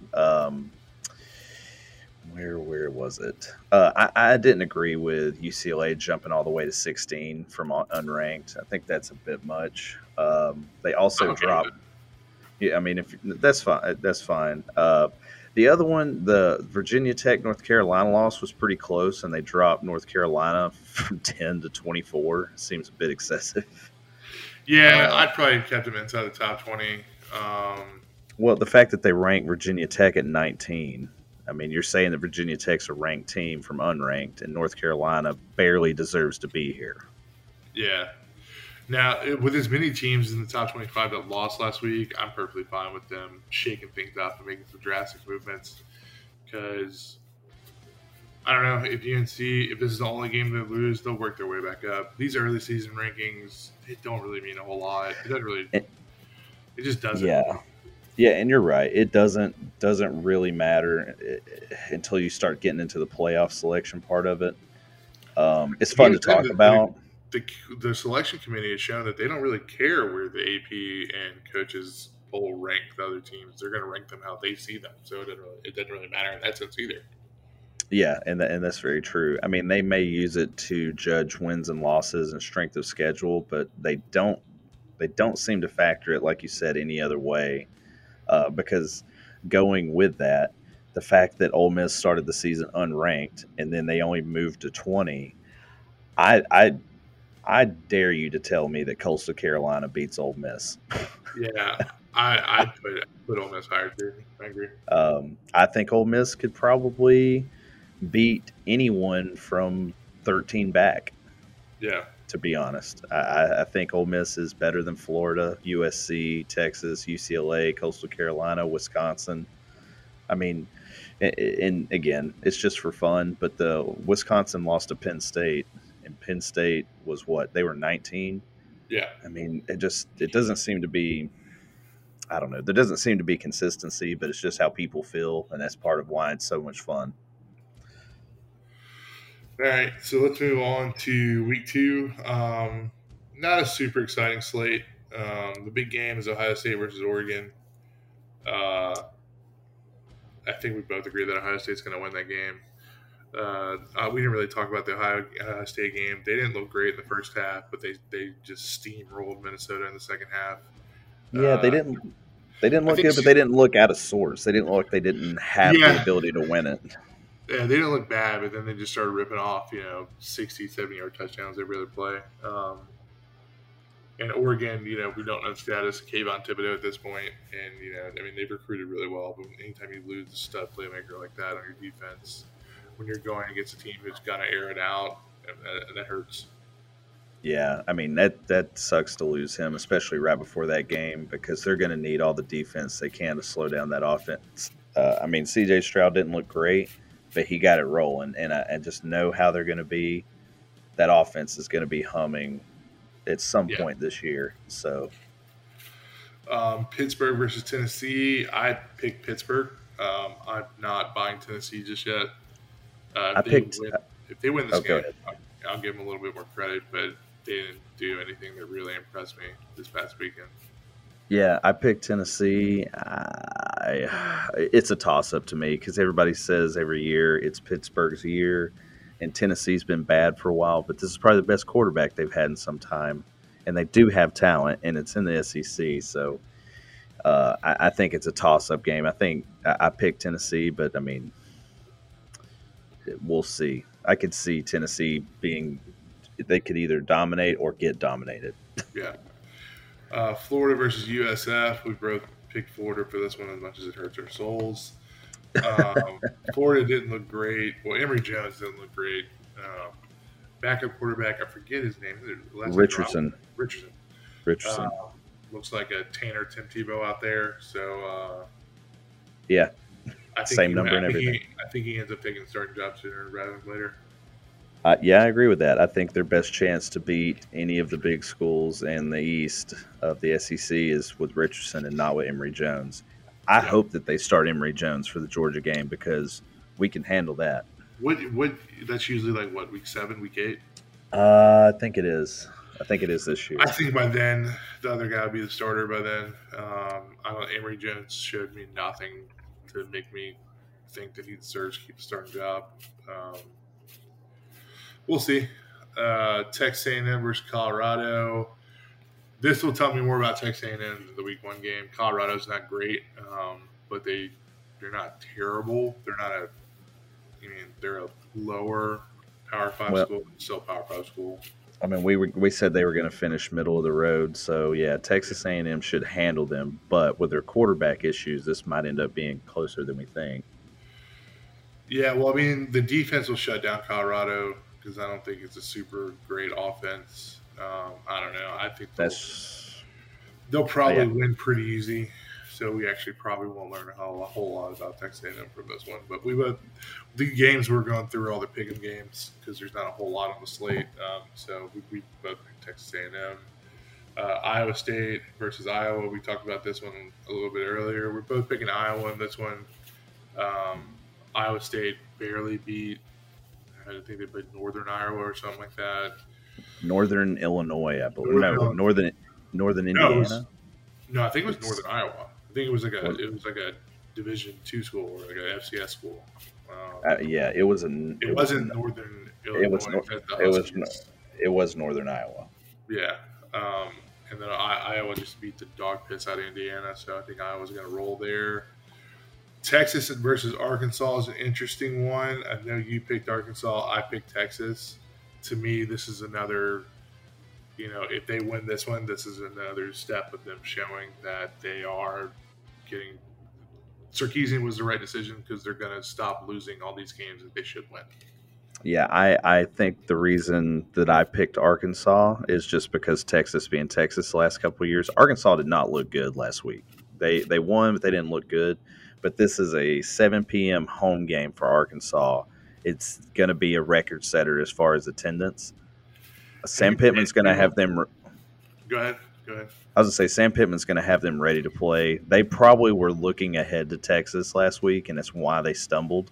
Where where was it? Uh, I, I, didn't agree with UCLA jumping all the way to 16 from unranked. I think that's a bit much. Um, they also okay. dropped. Yeah, I mean, if that's fine, that's fine. Uh, the other one, the Virginia Tech North Carolina loss was pretty close, and they dropped North Carolina from ten to twenty four. Seems a bit excessive. Yeah, uh, I'd probably kept them inside the top twenty. Um, well, the fact that they ranked Virginia Tech at nineteen. I mean, you're saying that Virginia Tech's a ranked team from unranked, and North Carolina barely deserves to be here. Yeah, Now, with as many teams in the top 25 that lost last week, I'm perfectly fine with them shaking things up and making some drastic movements because I don't know if UNC if this is the only game they lose, they'll work their way back up. These early season rankings it don't really mean a whole lot. It doesn't really. It, it just doesn't. Yeah, yeah, and you're right. It doesn't doesn't really matter eh, eh, until you start getting into the playoff selection part of it. Um, it's fun to talk the, about. The, the, selection committee has shown that they don't really care where the AP and coaches poll rank the other teams. They're going to rank them how they see them. So it doesn't really, it doesn't really matter in that sense either. Yeah, and and that's very true. I mean, they may use it to judge wins and losses and strength of schedule, but they don't they don't seem to factor it like you said any other way. Uh, because going with that, the fact that Ole Miss started the season unranked and then they only moved to twenty, I I I dare you to tell me that Coastal Carolina beats Ole Miss. yeah, I I put put Ole Miss higher too. I agree. Um, I think Ole Miss could probably beat anyone from 13 back. Yeah. To be honest, I, I think Ole Miss is better than Florida, USC, Texas, UCLA, Coastal Carolina, Wisconsin. I mean, and again, it's just for fun. But the Wisconsin lost to Penn State, and Penn State was what they were 19. Yeah. I mean, it just it doesn't seem to be. I don't know. There doesn't seem to be consistency, but it's just how people feel, and that's part of why it's so much fun. All right, so let's move on to week two. Um, not a super exciting slate. Um, the big game is Ohio State versus Oregon. Uh, I think we both agree that Ohio State's going to win that game. Uh, uh, we didn't really talk about the Ohio, Ohio, State game. They didn't look great in the first half, but they, they just steamrolled Minnesota in the second half. Yeah, they uh, didn't they didn't look good, but they didn't look out of sorts. They didn't look like they didn't have yeah. the ability to win it yeah, they didn't look bad, but then they just started ripping off, you know, 60, 70 yard touchdowns every other play. Um, and Oregon, you know, we don't know the status of Kayvon Thibodeaux at this point, and you know, I mean, they've recruited really well. But anytime you lose a stud playmaker like that on your defense, when you're going against a team who's gonna air it out, that, that hurts. Yeah, I mean that that sucks to lose him, especially right before that game, because they're going to need all the defense they can to slow down that offense. Uh, I mean, C.J. Stroud didn't look great, but he got it rolling, and I, I just know how they're going to be. That offense is going to be humming at some yeah. point this year. So, um, Pittsburgh versus Tennessee. I picked Pittsburgh. Um, I'm not buying Tennessee just yet. Uh, I picked. Win, if they win this oh, game, I'll, I'll give them a little bit more credit, but they didn't do anything that really impressed me this past weekend. Yeah, I picked Tennessee. I, it's a toss up to me because everybody says every year it's Pittsburgh's year, and Tennessee's been bad for a while, but this is probably the best quarterback they've had in some time, and they do have talent, and it's in the SEC. So uh, I, I, think it's a toss up game. I think I, I picked Tennessee, but I mean, we'll see. I could see Tennessee being they could either dominate or get dominated. Yeah. Uh, Florida versus USF. We both picked Florida for this one as much as it hurts our souls. Um, Florida didn't look great. Well, Emory Jones didn't look great. Um, backup quarterback, I forget his name. Richardson. Richardson. Richardson. Uh, looks like a Tanner Tim Tebow out there. So, uh, yeah, same he, number and everything. He, I think he ends up taking starting job sooner rather than later. Uh, yeah, I agree with that. I think their best chance to beat any of the big schools in the East of the SEC is with Richardson and not with Emory Jones. I hope that they start Emory Jones for the Georgia game because we can handle that. What? What? That's usually like what week seven, week eight. Uh, I think it is. I think it is this year. I think by then the other guy will be the starter. By then, um, I don't. Emory Jones showed me nothing to make me think that he deserves to keep a starting job. Um, we'll see. Uh, Texas A&M versus Colorado. This will tell me more about Texas A&M than the Week One game. Colorado's not great, um, but they they're not terrible. They're not a. I mean, they're a lower Power Five well, school, still Power Five school. I mean, we were, we said they were going to finish middle of the road, so yeah, Texas A&M should handle them. But with their quarterback issues, this might end up being closer than we think. Yeah, well, I mean, the defense will shut down Colorado because I don't think it's a super great offense. Um, I don't know. I think that's they'll probably yeah. win pretty easy. So we actually probably won't learn a whole, a whole lot about Texas A&M from this one. But we both the games we're going through all the pick'em games because there's not a whole lot on the slate. Um, so we, we both picked Texas A&M. Uh, Iowa State versus Iowa. We talked about this one a little bit earlier. We're both picking Iowa in this one. Um, Iowa State barely beat. I think they played Northern Iowa or something like that. Northern Illinois, I believe. Northern, no, Northern Northern Indiana. No, was, no, I think it was Northern Iowa. I think it was like a it was like a Division two school or like a FCS school. Um, uh, yeah, it was an. It, it wasn't was, Northern Illinois. It was. it was. It was Northern Iowa. Yeah, um, and then I, Iowa just beat the dog piss out of Indiana, so I think Iowa's going to roll there. Texas versus Arkansas is an interesting one. I know you picked Arkansas. I picked Texas. To me, this is another you know, if they win this one, this is another step of them showing that they are getting. Sarkisian was the right decision because they're going to stop losing all these games that they should win. Yeah, I, I think the reason that I picked Arkansas is just because Texas being Texas the last couple years. Arkansas did not look good last week. They they won, but they didn't look good. But this is a 7 p.m. home game for Arkansas. It's going to be a record setter as far as attendance. Uh, Sam Pittman's going to have them. Go ahead. Go ahead. I was going to say Sam Pittman's going to have them ready to play. They probably were looking ahead to Texas last week, and that's why they stumbled.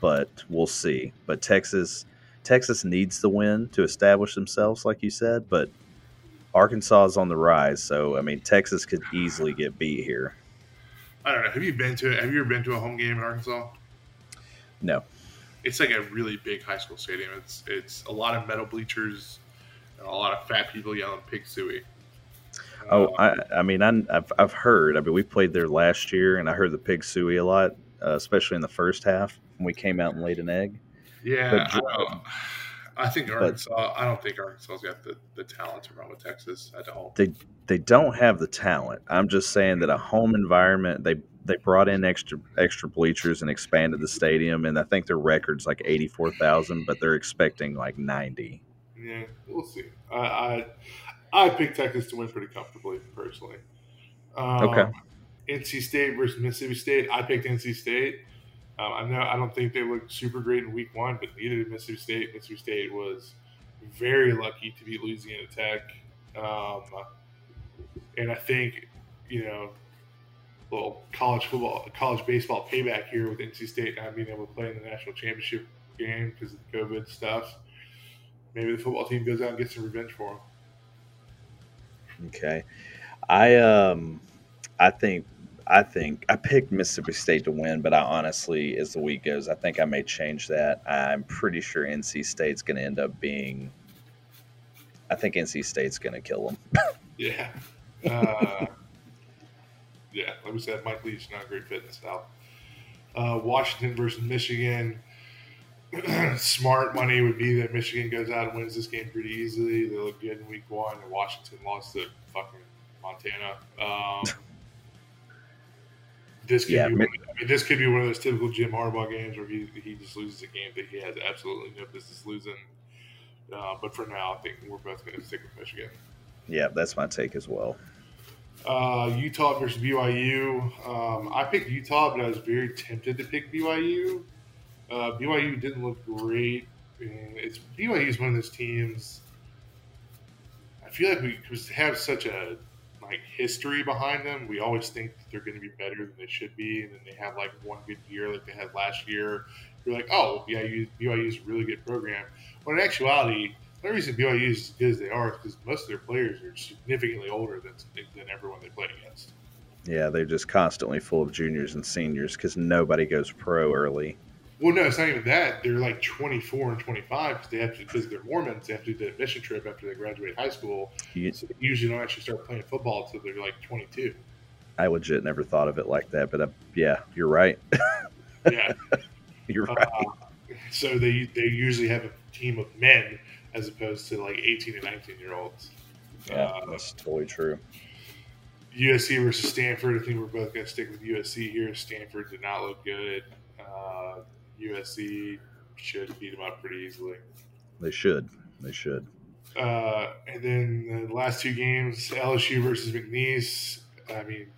But we'll see. But Texas, Texas needs the win to establish themselves, like you said. But Arkansas is on the rise, so I mean Texas could easily get beat here. I don't know. Have you been to? Have you ever been to a home game in Arkansas? No. It's like a really big high school stadium. It's it's a lot of metal bleachers and a lot of fat people yelling "Pig Sooie." Oh, I, I mean, I, have I've heard. I mean, we played there last year, and I heard the pig sooie a lot, uh, especially in the first half when we came out and laid an egg. Yeah, but, I, think Arkansas. But, I don't think Arkansas's got the, the talent to run with Texas. I don't. They they don't have the talent. I'm just saying that a home environment. They they brought in extra extra bleachers and expanded the stadium, and I think their record's like eighty four thousand, but they're expecting like ninety. Yeah, we'll see. I I, I picked Texas to win pretty comfortably, personally. Um, okay. NC State versus Mississippi State. I picked NC State. Um, I know I don't think they looked super great in Week One, but neither did Mississippi State. Mississippi State was very lucky to beat Louisiana Tech, um, and I think you know, little college football, college baseball payback here with NC State not being able to play in the national championship game because of the COVID stuff maybe the football team goes out and gets some revenge for them. Okay, I um, I think I think I picked Mississippi State to win, but I honestly, as the week goes, I think I may change that. I'm pretty sure NC State's going to end up being. I think NC State's going to kill them. yeah. Uh, yeah, like we said, Mike Leach not a great fit in the South. Uh, Washington versus Michigan. smart money would be that Michigan goes out and wins this game pretty easily. They look good in week one, and Washington lost to fucking Montana. Um, this could yeah, be one, I mean, this could be one of those typical Jim Harbaugh games where he, he just loses a game that he has absolutely no business losing. Uh, but for now, I think we're both going to stick with Michigan. Yeah, that's my take as well. Uh, Utah versus BYU. Um, I picked Utah, but I was very tempted to pick BYU. Uh, BYU didn't look great. And it's BYU is one of those teams. I feel like we have such a like history behind them. We always think that they're going to be better than they should be, and then they have like one good year like they had last year. You're like, oh, BYU BYU is a really good program. When in actuality, the reason BYU is as good as they are is because most of their players are significantly older than than everyone they play against. Yeah, they're just constantly full of juniors and seniors because nobody goes pro early. Well, no, it's not even that. They're like 24 and 25 because they have to, because they're Mormons, they have to do the admission trip after they graduate high school. You, so they usually don't actually start playing football until they're like 22. I legit never thought of it like that, but uh, yeah, you're right. yeah, you're right. Uh, so they they usually have a team of men as opposed to like 18 and 19 year olds. Yeah, uh, that's totally true. USC versus Stanford. I think we're both going to stick with USC here. Stanford did not look good. Uh, USC should beat them up pretty easily. They should. They should. Uh, and then the last two games, LSU versus McNeese. I mean,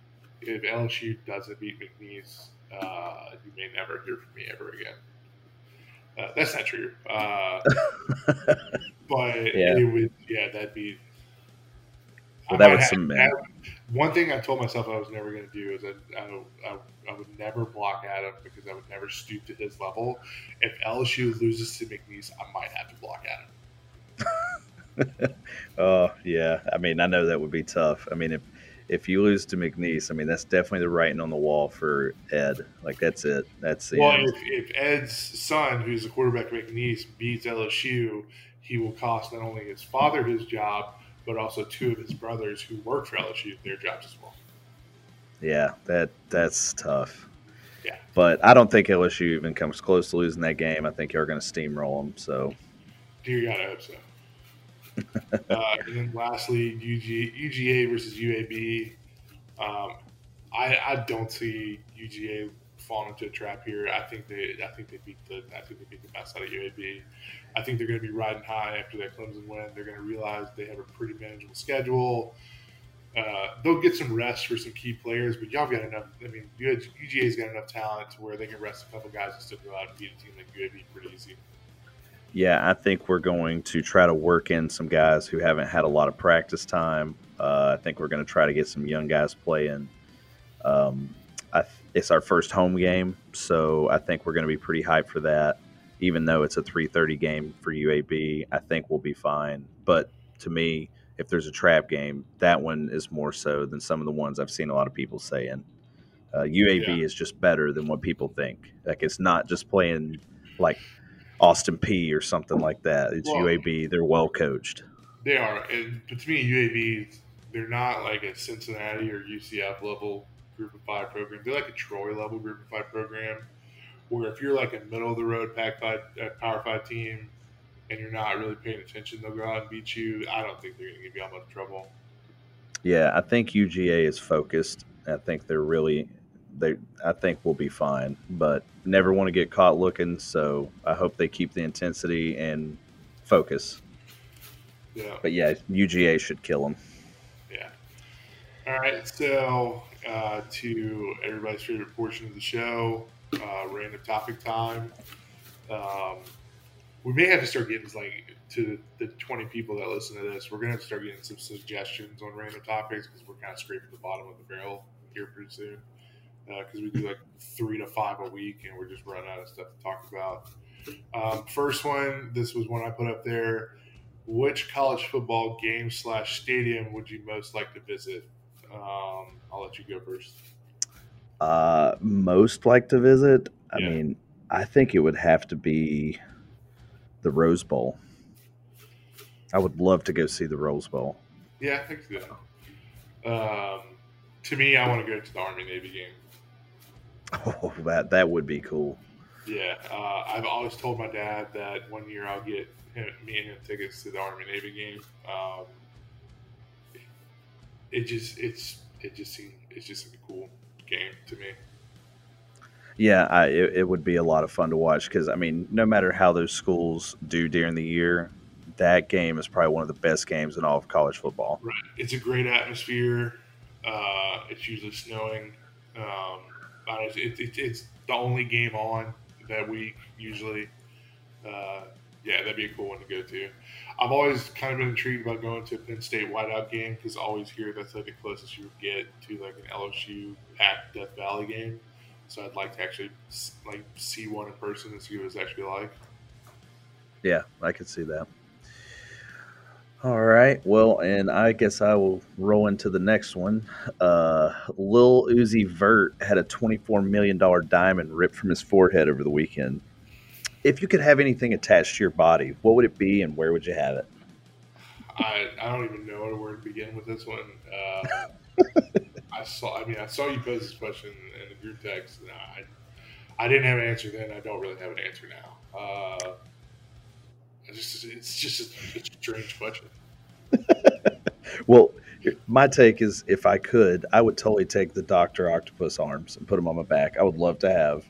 if LSU doesn't beat McNeese, uh, you may never hear from me ever again. Uh, that's not true. Uh, but yeah. it would, yeah, that'd be. Well, that would some one thing I told myself I was never going to do is I, I, I, would never block Adam because I would never stoop to his level. If LSU loses to McNeese, I might have to block Adam. oh yeah, I mean I know that would be tough. I mean if if you lose to McNeese, I mean that's definitely the writing on the wall for Ed. Like that's it. That's the well. If, if, Ed's son, who's the quarterback of McNeese, beats LSU, he will cost not only his father his job, but also two of his brothers who work for LSU their jobs as well. Yeah, that that's tough. Yeah, but I don't think LSU even comes close to losing that game. I think you're going to steamroll them. So, dear God, I hope so. uh, and then lastly, UG, UGA versus UAB. Um, I, I don't see UGA falling into a trap here. I think they I think they beat the I think they beat the best out of UAB. I think they're going to be riding high after that Clemson win. They're going to realize they have a pretty manageable schedule. Uh, they'll get some rest for some key players, but y'all got enough. I mean, UGA's got enough talent to where they can rest a couple guys and still go out and beat a team like UAB pretty easy. Yeah, I think we're going to try to work in some guys who haven't had a lot of practice time. Uh, I think we're going to try to get some young guys playing. Um, th- it's our first home game, so I think we're going to be pretty hyped for that. Even though it's a 3:30 game for UAB, I think we'll be fine. But to me, if there's a trap game, that one is more so than some of the ones I've seen a lot of people saying. Uh, UAB yeah. is just better than what people think. Like it's not just playing like Austin Peay or something like that. It's well, UAB. They're well coached. They are, and, but to me, UAB they're not like a Cincinnati or UCF level group of five program. They're like a Troy level group of five program, where if you're like a middle of the road pack five, uh, power five team, and you're not really paying attention, they'll go out and beat you. I don't think they're going to give you that much trouble. Yeah, I think UGA is focused. I think they're really they I think we'll be fine, but never want to get caught looking. So I hope they keep the intensity and focus. Yeah. But yeah, UGA should kill them. Yeah. All right. So uh, to everybody's favorite portion of the show, uh, random topic time. Um, we may have to start getting like to the 20 people that listen to this. We're gonna have to start getting some suggestions on random topics because we're kind of scraping the bottom of the barrel here pretty soon because uh, we do like three to five a week, and we're just running out of stuff to talk about. Um, first one, this was one I put up there. Which college football game slash stadium would you most like to visit? Um, I'll let you go first. Uh, most like to visit. I yeah. mean, I think it would have to be the Rose Bowl. I would love to go see the Rose Bowl. Yeah, I think so. Um, to me, I want to go to the Army Navy game. Oh, that that would be cool. Yeah, uh, I've always told my dad that one year I'll get him, me and him tickets to the Army Navy game. Um, it just it's it just seems it's just a cool game to me. Yeah, I, it, it would be a lot of fun to watch because I mean, no matter how those schools do during the year, that game is probably one of the best games in all of college football. Right, it's a great atmosphere. Uh, it's usually snowing. Um. It, it, it's the only game on that week usually. Uh, yeah, that'd be a cool one to go to. I've always kind of been intrigued about going to a Penn State whiteout game because always hear that's like the closest you would get to like an LSU at Death Valley game. So I'd like to actually like see one in person and see what it's actually like. Yeah, I could see that. All right. Well, and I guess I will roll into the next one. Uh, Lil Uzi Vert had a $24 million diamond ripped from his forehead over the weekend. If you could have anything attached to your body, what would it be and where would you have it? I, I don't even know where to begin with this one. Uh, I saw. I mean, I saw you pose this question in the group text, and I, I didn't have an answer then. I don't really have an answer now. Uh, just, it's just a, a strange question. well, my take is if I could, I would totally take the Doctor Octopus arms and put them on my back. I would love to have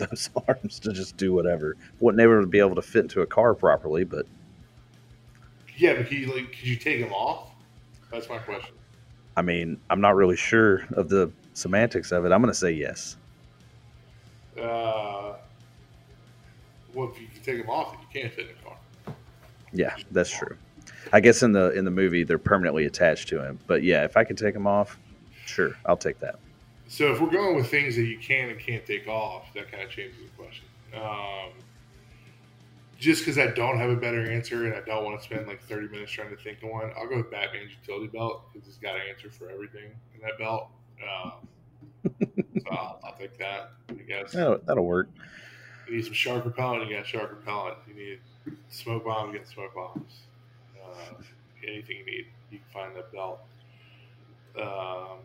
those arms to just do whatever. Wouldn't never be able to fit into a car properly, but Yeah, but he like could you take him off? That's my question. I mean, I'm not really sure of the semantics of it. I'm going to say yes. Uh, well, if you can take him off, then you can't fit in a car. Yeah, that's true. I guess in the in the movie they're permanently attached to him. But yeah, if I could take him off, sure, I'll take that. So if we're going with things that you can and can't take off, that kind of changes the question. Um, just because I don't have a better answer and I don't want to spend like 30 minutes trying to think of one, I'll go with Batman's utility belt because it's got an answer for everything in that belt. Um, so I'll, I'll, take that. I guess that'll, that'll work. You need some shark repellent, you got shark repellent. You need smoke bomb, you get smoke bombs. Uh, anything you need, you can find that belt. Um,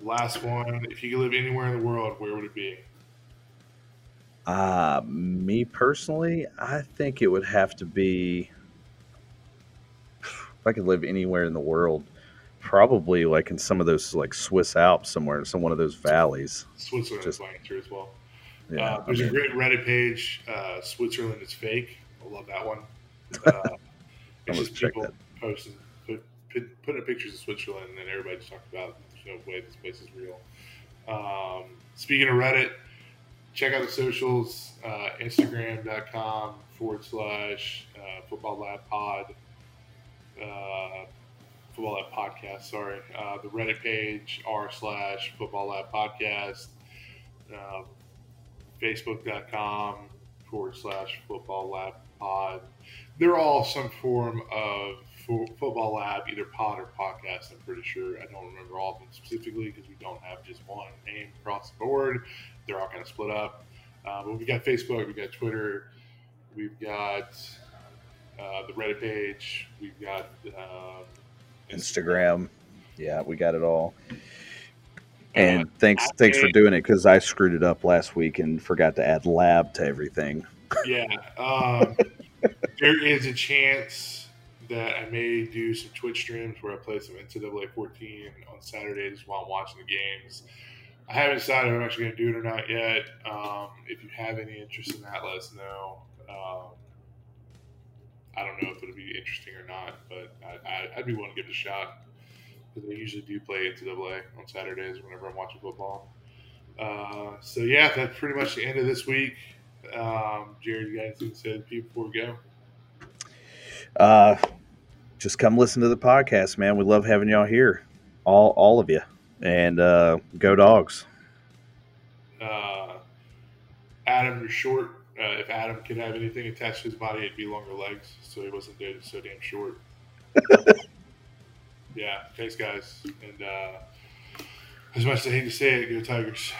last one. If you could live anywhere in the world, where would it be? Uh, me personally, I think it would have to be. If I could live anywhere in the world, probably like in some of those like Swiss Alps somewhere in some one of those valleys. Switzerland Just, is my answer as well. Yeah, uh, there's a great Reddit page. Uh, Switzerland is fake. I love that one. Uh, it's just people posting, put, put, putting pictures of Switzerland, and then everybody just talking about no way this place is real. Um, speaking of Reddit, check out the socials uh, Instagram.com forward slash uh, Football Lab Pod. Uh, Football Lab Podcast, sorry. Uh, the Reddit page, r slash Football Lab Podcast. Uh, Facebook.com forward slash Football Lab Pod. They're all some form of Football Lab, either pod or podcast. I'm pretty sure. I don't remember all of them specifically because we don't have just one name across the board. They're all kind of split up. Uh, but we've got Facebook, we've got Twitter, we've got uh, the Reddit page, we've got uh, Instagram. Yeah, we got it all. And uh, thanks, thanks for doing it because I screwed it up last week and forgot to add lab to everything. Yeah, um, there is a chance that I may do some Twitch streams where I play some NCAA 14 on Saturdays while I'm watching the games. I haven't decided if I'm actually going to do it or not yet. Um, if you have any interest in that, let us know. Um, I don't know if it'll be interesting or not, but I, would be willing to give it a shot because I usually do play NCAA on Saturdays whenever I'm watching football. Uh, so yeah, that's pretty much the end of this week. Um, Jared, you anything to say to people before we go? Uh, just come listen to the podcast, man. We love having y'all here, all all of you, and uh, go dogs. Uh, Adam, you're short. Uh, if Adam could have anything attached to his body, it'd be longer legs, so he wasn't so damn short. yeah, thanks, guys. And uh, as much as I hate to say it, go Tigers.